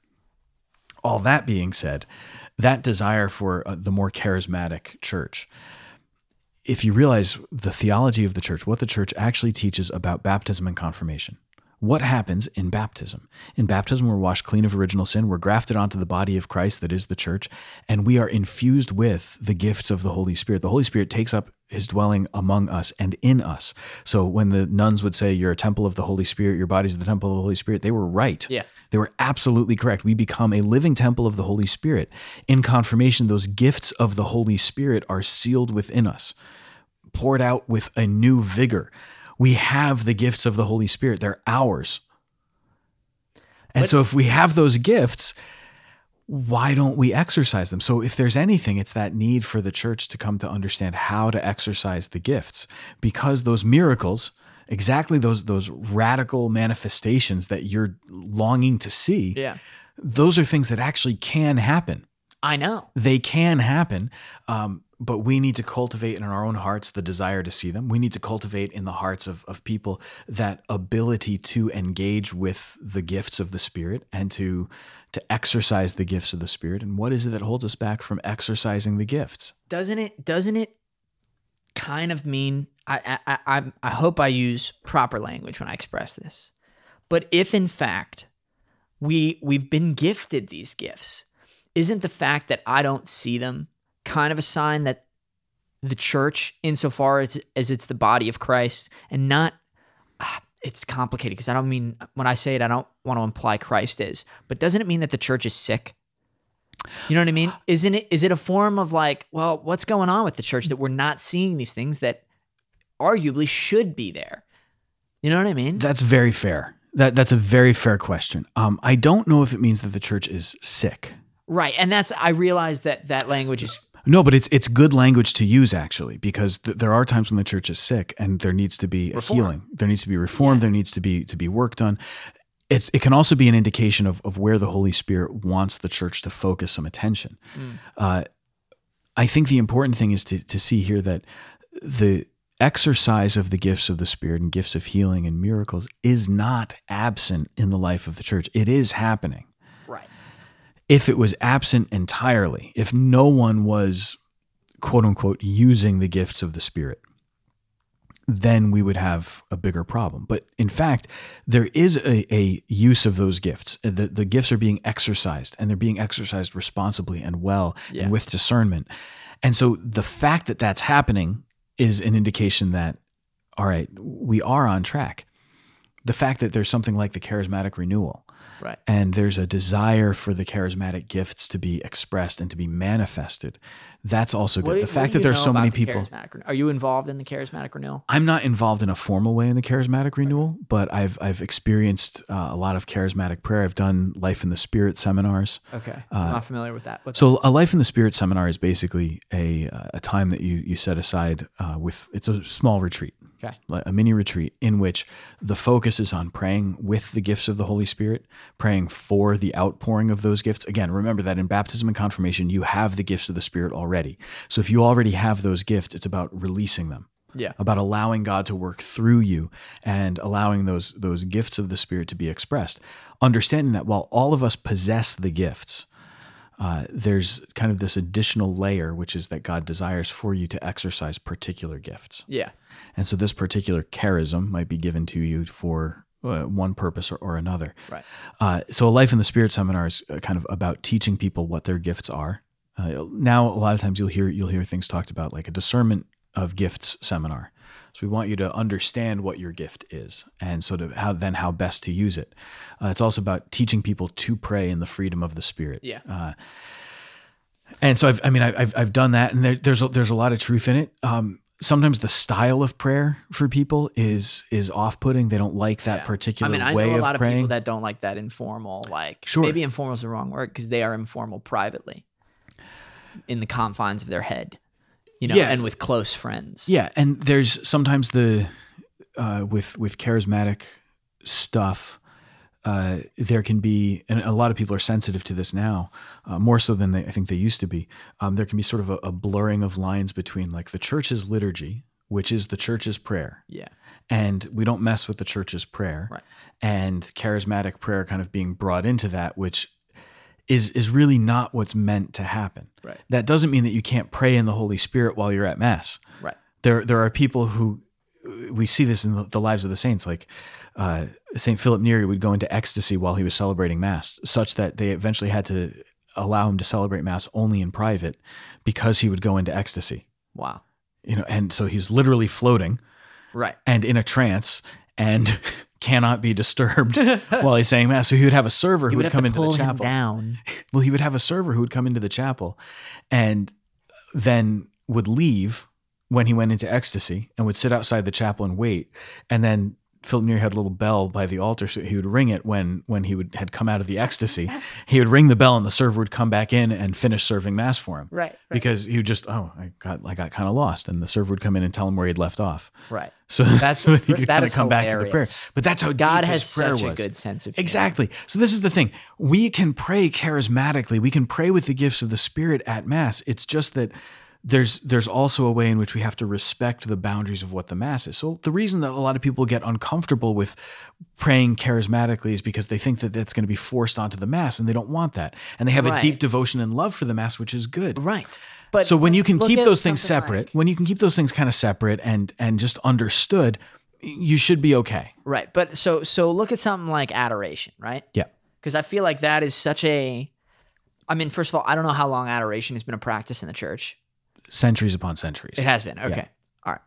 all that being said, that desire for uh, the more charismatic church, if you realize the theology of the church, what the church actually teaches about baptism and confirmation, what happens in baptism? In baptism, we're washed clean of original sin, we're grafted onto the body of Christ that is the church, and we are infused with the gifts of the Holy Spirit. The Holy Spirit takes up his dwelling among us and in us. So when the nuns would say, You're a temple of the Holy Spirit, your body's the temple of the Holy Spirit, they were right. Yeah. They were absolutely correct. We become a living temple of the Holy Spirit. In confirmation, those gifts of the Holy Spirit are sealed within us, poured out with a new vigor. We have the gifts of the Holy Spirit, they're ours. And But- so, if we have those gifts, why don't we exercise them? So, if there's anything, it's that need for the church to come to understand how to exercise the gifts because those miracles, exactly those those radical manifestations that you're longing to see, yeah those are things that actually can happen. i know They can happen, um, but we need to cultivate in our own hearts the desire to see them. We need to cultivate in the hearts of, of people that ability to engage with the gifts of the Spirit and to to exercise the gifts of the Spirit. And what is it that holds us back from exercising the gifts? doesn't it doesn't it kind of mean I, I I I hope I use proper language when I express this. But if in fact we we've been gifted these gifts, isn't the fact that I don't see them kind of a sign that the church, insofar as, as it's the body of Christ, and not ah, it's complicated because I don't mean when I say it, I don't want to imply Christ is, but doesn't it mean that the church is sick? You know what I mean? *gasps* Isn't it is it a form of like, well, what's going on with the church that we're not seeing these things that arguably should be there? You know what I mean? That's very fair. That that's a very fair question. Um, I don't know if it means that the church is sick. right. And that's I realize that that language is No, but it's it's good language to use actually because th- there are times when the church is sick and there needs to be a Reform. healing. There needs to be reform. There needs to be to be work done. It's, it can also be an indication of, of where the Holy Spirit wants the church to focus some attention. Uh, I think the important thing is to, to see here that the exercise of the gifts of the Spirit and gifts of healing and miracles is not absent in the life of the church. It is happening. If it was absent entirely, if no one was quote unquote using the gifts of the Spirit, then we would have a bigger problem. But in fact, there is a, a use of those gifts. Uh, the, the gifts are being exercised and they're being exercised responsibly and well Yeah. and with discernment. And so the fact that that's happening is an indication that, all right, we are on track. The fact that there's something like the charismatic renewal Right. and there's a desire for the charismatic gifts to be expressed and to be manifested, that's also good. do- the fact that there's so many the people. Are you involved in the charismatic renewal? I'm not involved in a formal way in the charismatic renewal, but I've I've experienced uh, a lot of charismatic prayer. I've done life in the spirit seminars. Okay. I'm not familiar with that. What's So a life in the spirit seminar is basically a a time that you you set aside uh, with it's a small retreat. Okay. like A mini retreat in which the focus is on praying with the gifts of the Holy Spirit, praying for the outpouring of those gifts. Again, remember that in baptism and confirmation, you have the gifts of the Spirit already. So if you already have those gifts, it's about releasing them yeah. about allowing God to work through you and allowing those those gifts of the Spirit to be expressed. Understanding that while all of us possess the gifts, uh, there's kind of this additional layer, which is that God desires for you to exercise particular gifts. Yeah. And so this particular charism might be given to you for uh, one purpose or, or another. Right. Uh, so a life in the spirit seminar is uh, kind of about teaching people what their gifts are. Uh, now, a lot of times you'll hear you'll hear things talked about like a discernment of gifts seminar. So we want you to understand what your gift is, and sort of how then how best to use it. Uh, it's also about teaching people to pray in the freedom of the spirit. Yeah. Uh, and so I've, I mean, I've, I've done that and there, there's, a, there's a lot of truth in it. Um, sometimes the style of prayer for people is, is off putting. They don't like that Yeah. particular I mean, I know a lot of praying. people that don't like that informal, like Sure. maybe informal is the wrong word because they are informal privately in the confines of their head, you know, Yeah. and with close friends. yeah. And there's sometimes the, uh, with, with charismatic stuff, uh, there can be, and a lot of people are sensitive to this now, uh, more so than they, I think they used to be. Um, there can be sort of a, a blurring of lines between like the church's liturgy, which is the church's prayer, Yeah. and we don't mess with the church's prayer Right. and charismatic prayer kind of being brought into that which is is really not what's meant to happen Right. that doesn't mean that you can't pray in the holy spirit while you're at mass Right. there there are people who we see this in the, lives of the saints like uh, Saint Philip Neri would go into ecstasy while he was celebrating mass such that they eventually had to allow him to celebrate mass only in private because he would go into ecstasy Wow. you know and so he's literally floating Right. and in a trance and *laughs* cannot be disturbed *laughs* while he's saying mass. So he would have a server You who would come to into the chapel. down. *laughs* Well, he would have a server who would come into the chapel and then would leave when he went into ecstasy and would sit outside the chapel and wait. And then Philip Neri had a little bell by the altar, so he would ring it when when he would had come out of the ecstasy. *laughs* He would ring the bell, and the server would come back in and finish serving mass for him. Right. Because he would just oh I got I got kind of lost, and the server would come in and tell him where he'd left off. Right. *laughs* So That's- so he could that is come back to the prayer. But that's how God has such a was. good sense of humor. Exactly. So this is the thing. We can pray charismatically. We can pray with the gifts of the Spirit at Mass. It's just that there's there's also a way in which we have to respect the boundaries of what the Mass is. So the reason that a lot of people get uncomfortable with praying charismatically is because they think that that's going to be forced onto the Mass, and they don't want that. And they have a deep devotion and love for the Mass, which is good. Right. But So when you can keep those things separate, like- when you can keep those things kind of separate and and just understood, you should be okay. right. But so so look at something like adoration, right? Yeah. Because I feel like that is such a. I mean, first of all, I don't know how long adoration has been a practice in the church. Centuries upon centuries. It has been. Okay. All right.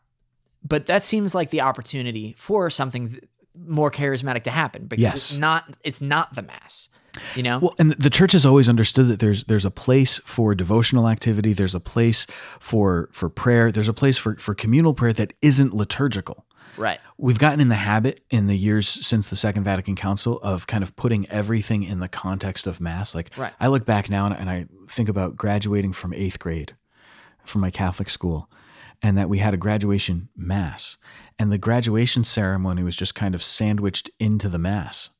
But that seems like the opportunity for something more charismatic to happen because Yes. it's not it's not the mass. You know? Well, and the church has always understood that there's there's a place for devotional activity, there's a place for for prayer, there's a place for for communal prayer that isn't liturgical. right. We've gotten in the habit in the years since the Second Vatican Council of kind of putting everything in the context of Mass. Like Right. I look back now and, and I think about graduating from eighth grade from my Catholic school, and that we had a graduation Mass, and the graduation ceremony was just kind of sandwiched into the Mass.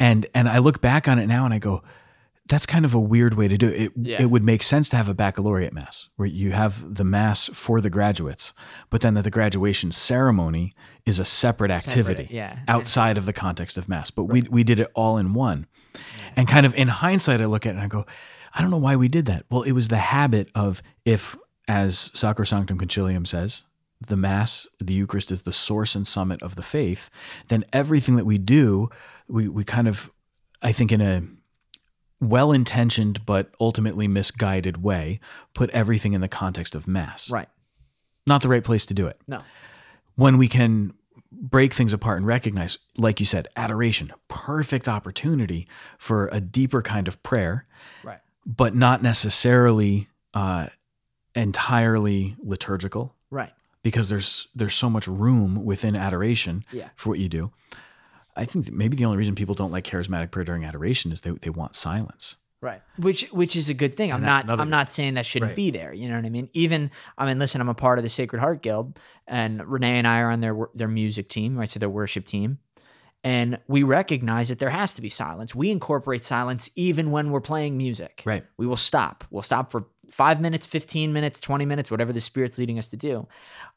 And and I look back on it now and I go, that's kind of a weird way to do it. It, Yeah. it would make sense to have a baccalaureate mass where you have the mass for the graduates, but then that the graduation ceremony is a separate activity yeah. outside of the context of mass. But we we did it all in one. And kind of in hindsight, I look at it and I go, I don't know why we did that. Well, it was the habit of if, as Sacrosanctum Concilium says, the Mass, the Eucharist is the source and summit of the faith, then everything that we do, we, we kind of, I think, in a well intentioned but ultimately misguided way, put everything in the context of Mass. Right. Not the right place to do it. No. When we can break things apart and recognize, like you said, adoration, perfect opportunity for a deeper kind of prayer, Right. but not necessarily uh, entirely liturgical Right. because there's there's so much room within adoration Yeah. for what you do. I think maybe the only reason people don't like charismatic prayer during adoration is they, they want silence. Right. Which which is a good thing. I'm not another- I'm not saying that shouldn't Right. be there. You know what I mean? Even I mean, listen, I'm a part of the Sacred Heart Guild, and Renee and I are on their their music team, right? So their worship team. And we recognize that there has to be silence. We incorporate silence even when we're playing music. Right. We will stop. We'll stop for five minutes, 15 minutes, 20 minutes, whatever the Spirit's leading us to do.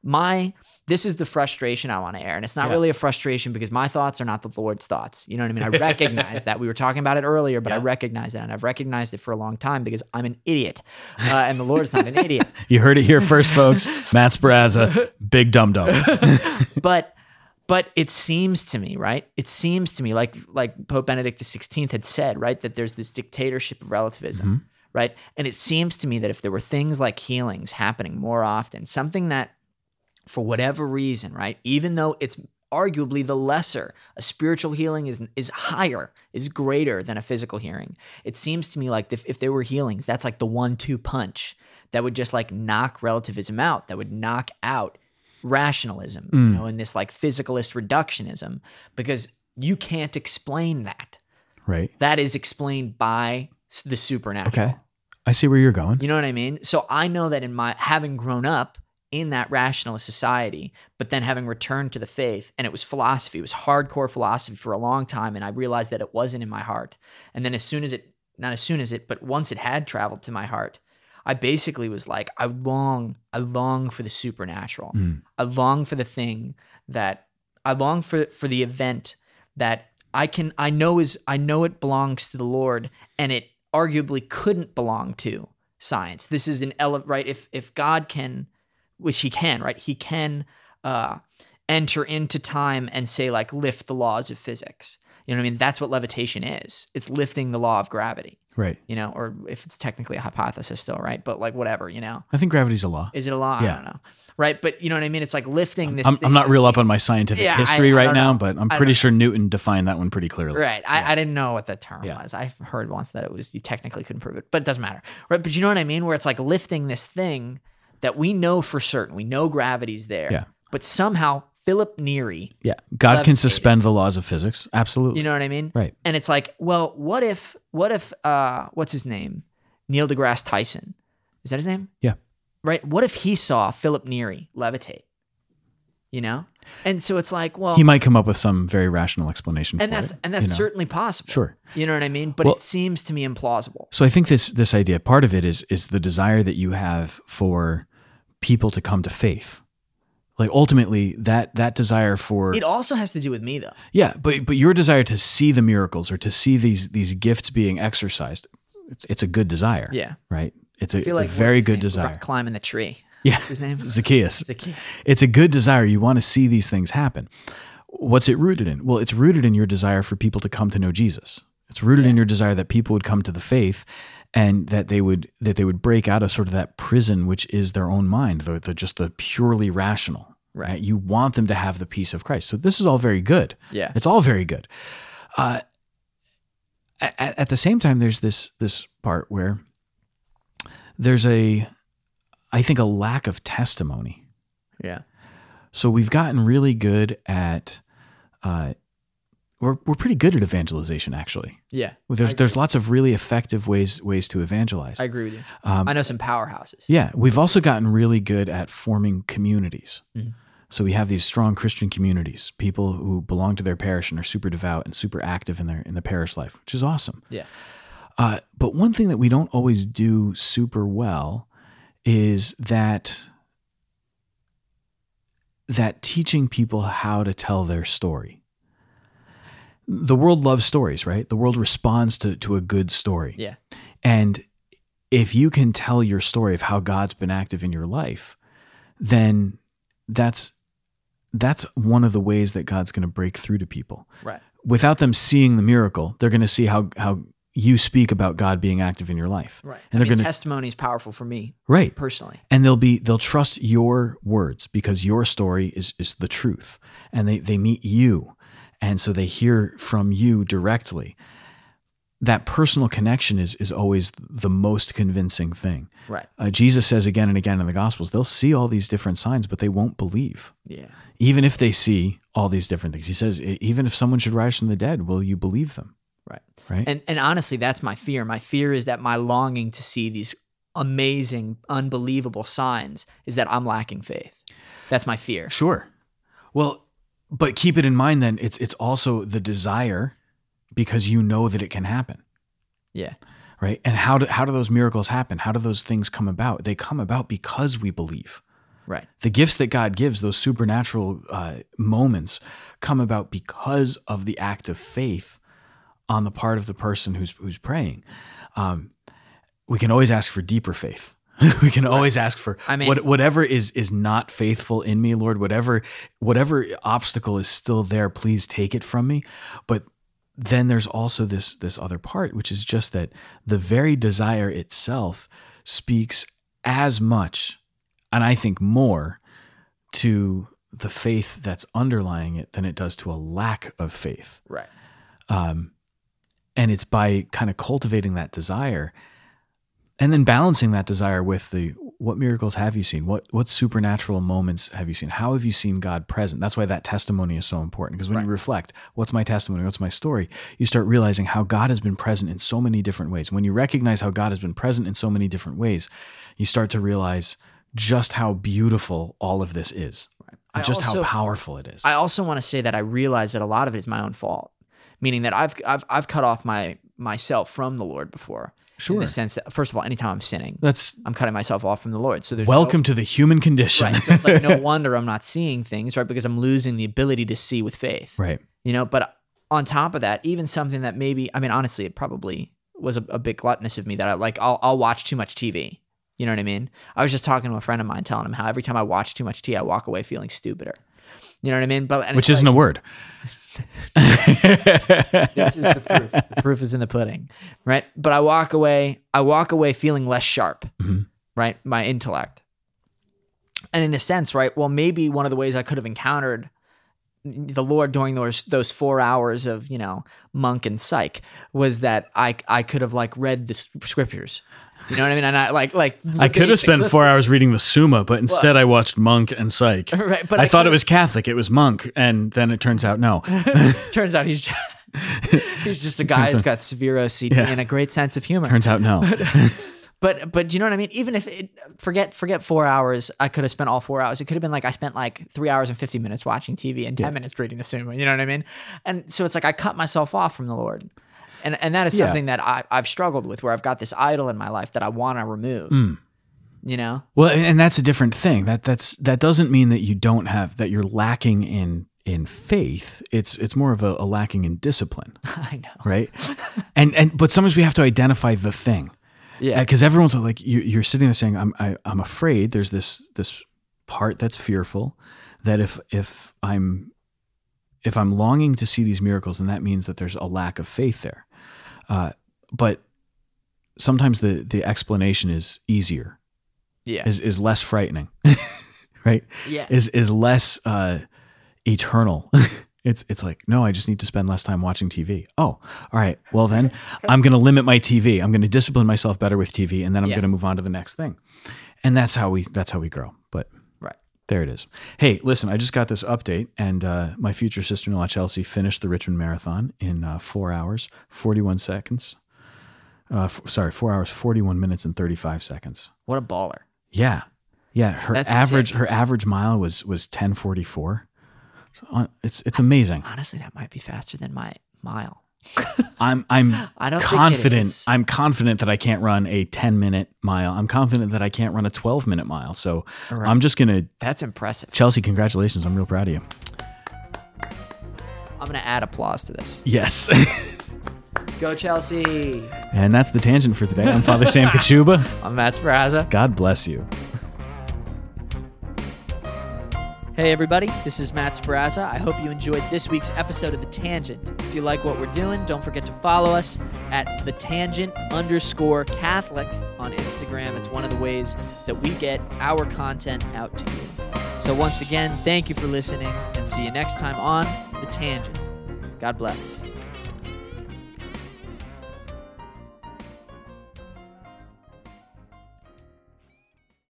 My, this is the frustration I want to air. And it's not Yeah. really a frustration because my thoughts are not the Lord's thoughts. You know what I mean? I recognize that. We were talking about it earlier, but I recognize it. And I've recognized it for a long time because I'm an idiot. Uh, and the Lord's not an idiot. *laughs* You heard it here first, folks. Matt Sprazza, big dum dum. *laughs* but but it seems to me right it seems to me like like pope benedict xvi had said right that there's this dictatorship of relativism right and it seems to me that if there were things like healings happening more often something that for whatever reason right even though it's arguably the lesser a spiritual healing is is higher is greater than a physical healing it seems to me like if, if there were healings that's like the one two punch that would just like knock relativism out that would knock out rationalism you mm. know and this like physicalist reductionism because you can't explain that Right. that is explained by the supernatural Okay. I see where you're going. you know what I mean? So I know that in my having grown up in that rationalist society, but then having returned to the faith, and it was philosophy, it was hardcore philosophy for a long time, and I realized that it wasn't in my heart. And then as soon as it, not as soon as it, but once it had traveled to my heart, I basically was like, I long, I long for the supernatural. Mm. I long for the thing that I long for for the event that I can I know is I know it belongs to the Lord and it arguably couldn't belong to science. This is an ele- right if if God can which he can, right? He can uh enter into time and say like lift the laws of physics. You know what I mean? That's what levitation is. It's lifting the law of gravity, Right. you know, or if it's technically a hypothesis still, right? But like whatever, you know. I think gravity's a law. Is it a law? I Yeah. don't know. Right? But you know what I mean? It's like lifting this I'm, thing I'm not real up on my scientific Yeah, history I right now, know. but I'm pretty sure Newton defined that one pretty clearly. Right. I, I didn't know what the term Yeah. was. I've heard once that it was you technically couldn't prove it, but it doesn't matter. Right. But you know what I mean? Where it's like lifting this thing that we know for certain. We know gravity's there. Yeah. But somehow Philip Neri, Yeah. God can suspend the laws of physics. Absolutely. you know what I mean? Right. And it's like, well, what if what if uh what's his name? Neil deGrasse Tyson. Is that his name? Yeah. Right? What if he saw Philip Neri levitate? You know? And so it's like, well he might come up with some very rational explanation and for that's it, and that's you know. certainly possible. Sure. You know what I mean? But Well- it seems to me implausible. So I think this this idea, part of it is is the desire that you have for people to come to faith. Like ultimately that that desire for It also has to do with me though. Yeah, but but your desire to see the miracles or to see these these gifts being exercised, it's it's a good desire. Yeah. Right? It's a, it's like a very good name? desire. Rock climbing the tree. *laughs* Yeah. What's his name? Zacchaeus. Zacchaeus. It's a good desire. You want to see these things happen. What's it rooted in? Well, it's rooted in your desire for people to come to know Jesus. It's rooted in your desire that people would come to the faith and that they would that they would break out of sort of that prison which is their own mind, the, the just the purely rational. Right. You want them to have the peace of Christ. So this is all very good. Yeah. It's all very good. Uh, at, at the same time, there's this this part where there's a, I think, a lack of testimony. Yeah. So we've gotten really good at, uh, we're we're pretty good at evangelization actually. Yeah. There's there's lots of really effective ways ways to evangelize. I agree with you. Um, I know some powerhouses. yeah, we've also gotten really good at forming communities. Mhm. So we have these strong Christian communities, people who belong to their parish and are super devout and super active in their in the parish life, which is awesome. Yeah. Uh, but one thing that we don't always do super well is that that teaching people how to tell their story. The world loves stories, right? The world responds to to a good story. Yeah. And if you can tell your story of how God's been active in your life, then that's that's one of the ways that God's going to break through to people. Right. Without them seeing the miracle, they're going to see how how you speak about God being active in your life. Right. And I they're going to testimony is powerful for me right. personally. And they'll be they'll trust your words because your story is is the truth. And they they meet you. And so they hear from you directly. That personal connection is is always the most convincing thing. Right. Uh, Jesus says again and again in the Gospels, they'll see all these different signs, but they won't believe. Yeah. Even if they see all these different things. He says, "E- even if someone should rise from the dead, will you believe them? Right. And and honestly, that's my fear. My fear is that my longing to see these amazing, unbelievable signs is that I'm lacking faith. That's my fear. Sure. Well, but keep it in mind then it's it's also the desire because you know that it can happen, Yeah. right? And how do how do those miracles happen? How do those things come about? They come about because we believe. Right. The gifts that God gives, those supernatural uh, moments, come about because of the act of faith on the part of the person who's who's praying. Um, we can always ask for deeper faith. *laughs* we can always ask for I mean- what, whatever is is not faithful in me, Lord. Whatever whatever obstacle is still there, please take it from me. But then there's also this this other part, which is just that the very desire itself speaks as much, and I think more, to the faith that's underlying it than it does to a lack of faith. Right. Um, and it's by kind of cultivating that desire and then balancing that desire with the what miracles have you seen? What what supernatural moments have you seen? How have you seen god present? That's why that testimony is so important because when you reflect what's my testimony? What's my story? you start realizing how god has been present in so many different ways. When you recognize how god has been present in so many different ways you start to realize just how beautiful all of this is I and just also- how powerful it is. I also want to say that I realize that a lot of it is my own fault, meaning that I've I've I've cut off my myself from the Lord before. In Sure. the sense that first of all, anytime I'm sinning, that's I'm cutting myself off from the Lord. So there's welcome to the human condition No, right. So it's like no *laughs* wonder I'm not seeing things, right? Because I'm losing the ability to see with faith. right You know, but on top of that, even something that maybe I mean, honestly, it probably was a, a bit gluttonous of me that I like I'll I'll watch too much TV. You know what I mean? I was just talking to a friend of mine telling him how every time I watch too much TV, I walk away feeling stupider. You know what I mean? But which isn't like- a word. *laughs* this is the proof. The *laughs* proof is in the pudding, right? But I walk away. I walk away feeling less sharp, Mhm. right? My intellect, and in a sense, right? Well, maybe one of the ways I could have encountered the Lord during those those four hours of you know monk and psych was that I I could have like read the scriptures. You know what I mean? And I like like I could have spent four hours reading the Summa, but instead I watched Monk and Psych. *laughs* Right, but I, I thought it was Catholic. It was Monk, and then it turns out no. *laughs* Turns out he's just, *laughs* he's just a guy who's got severe OCD Yeah. and a great sense of humor. turns out no. But but you know what I mean? Even if it forget forget four hours, I could have spent all four hours. It could have been like I spent like three hours and fifty minutes watching TV and ten minutes reading the Summa. You know what I mean? And so it's like I cut myself off from the Lord. And and that is Yeah. something that I, I've struggled with where I've got this idol in my life that I want to remove. Mm. You know? Well, and that's a different thing. That that's that doesn't mean that you don't have that you're lacking in in faith. It's it's more of a, a lacking in discipline, *laughs* I know. right? and and but sometimes we have to identify the thing. Yeah. because everyone's like you, you're sitting there saying I'm I, I'm afraid there's this this part that's fearful that if if I'm if I'm longing to see these miracles then that means that there's a lack of faith there uh, but sometimes the the explanation is easier Yeah. is is less frightening *laughs* right Yeah. is is less uh, eternal. *laughs* it's it's like no, I just need to spend less time watching TV. Oh, all right. Well then, *laughs* I'm going to limit my TV. I'm going to discipline myself better with TV, and then I'm Yeah. going to move on to the next thing. And that's how we that's how we grow. There it is. Hey, listen, I just got this update, and uh, my future sister-in-law Chelsea finished the Richmond Marathon in uh, four hours, forty-one seconds. Uh, f- sorry, four hours, forty-one minutes, and thirty-five seconds. What a baller. Yeah, yeah. Her That's average sick. her average mile was was ten forty four. It's it's amazing. Honestly, that might be faster than my mile. I'm I'm *laughs* I it confident. I'm confident that I can't run a ten minute mile. I'm confident that I can't run a twelve minute mile. So right. I'm just gonna That's impressive. Chelsea. Congratulations! I'm real proud of you. I'm gonna add applause to this. Yes. *laughs* Go Chelsea. and that's the tangent for today. I'm Father Sam *laughs* Kachuba. I'm Matt Sprazza. God bless you. Hey, everybody, this is Matt Sprazza. I hope you enjoyed this week's episode of The Tangent. If you like what we're doing, don't forget to follow us at The Tangent underscore Catholic on Instagram. It's one of the ways that we get our content out to you. So, once again, thank you for listening and see you next time on The Tangent. God bless.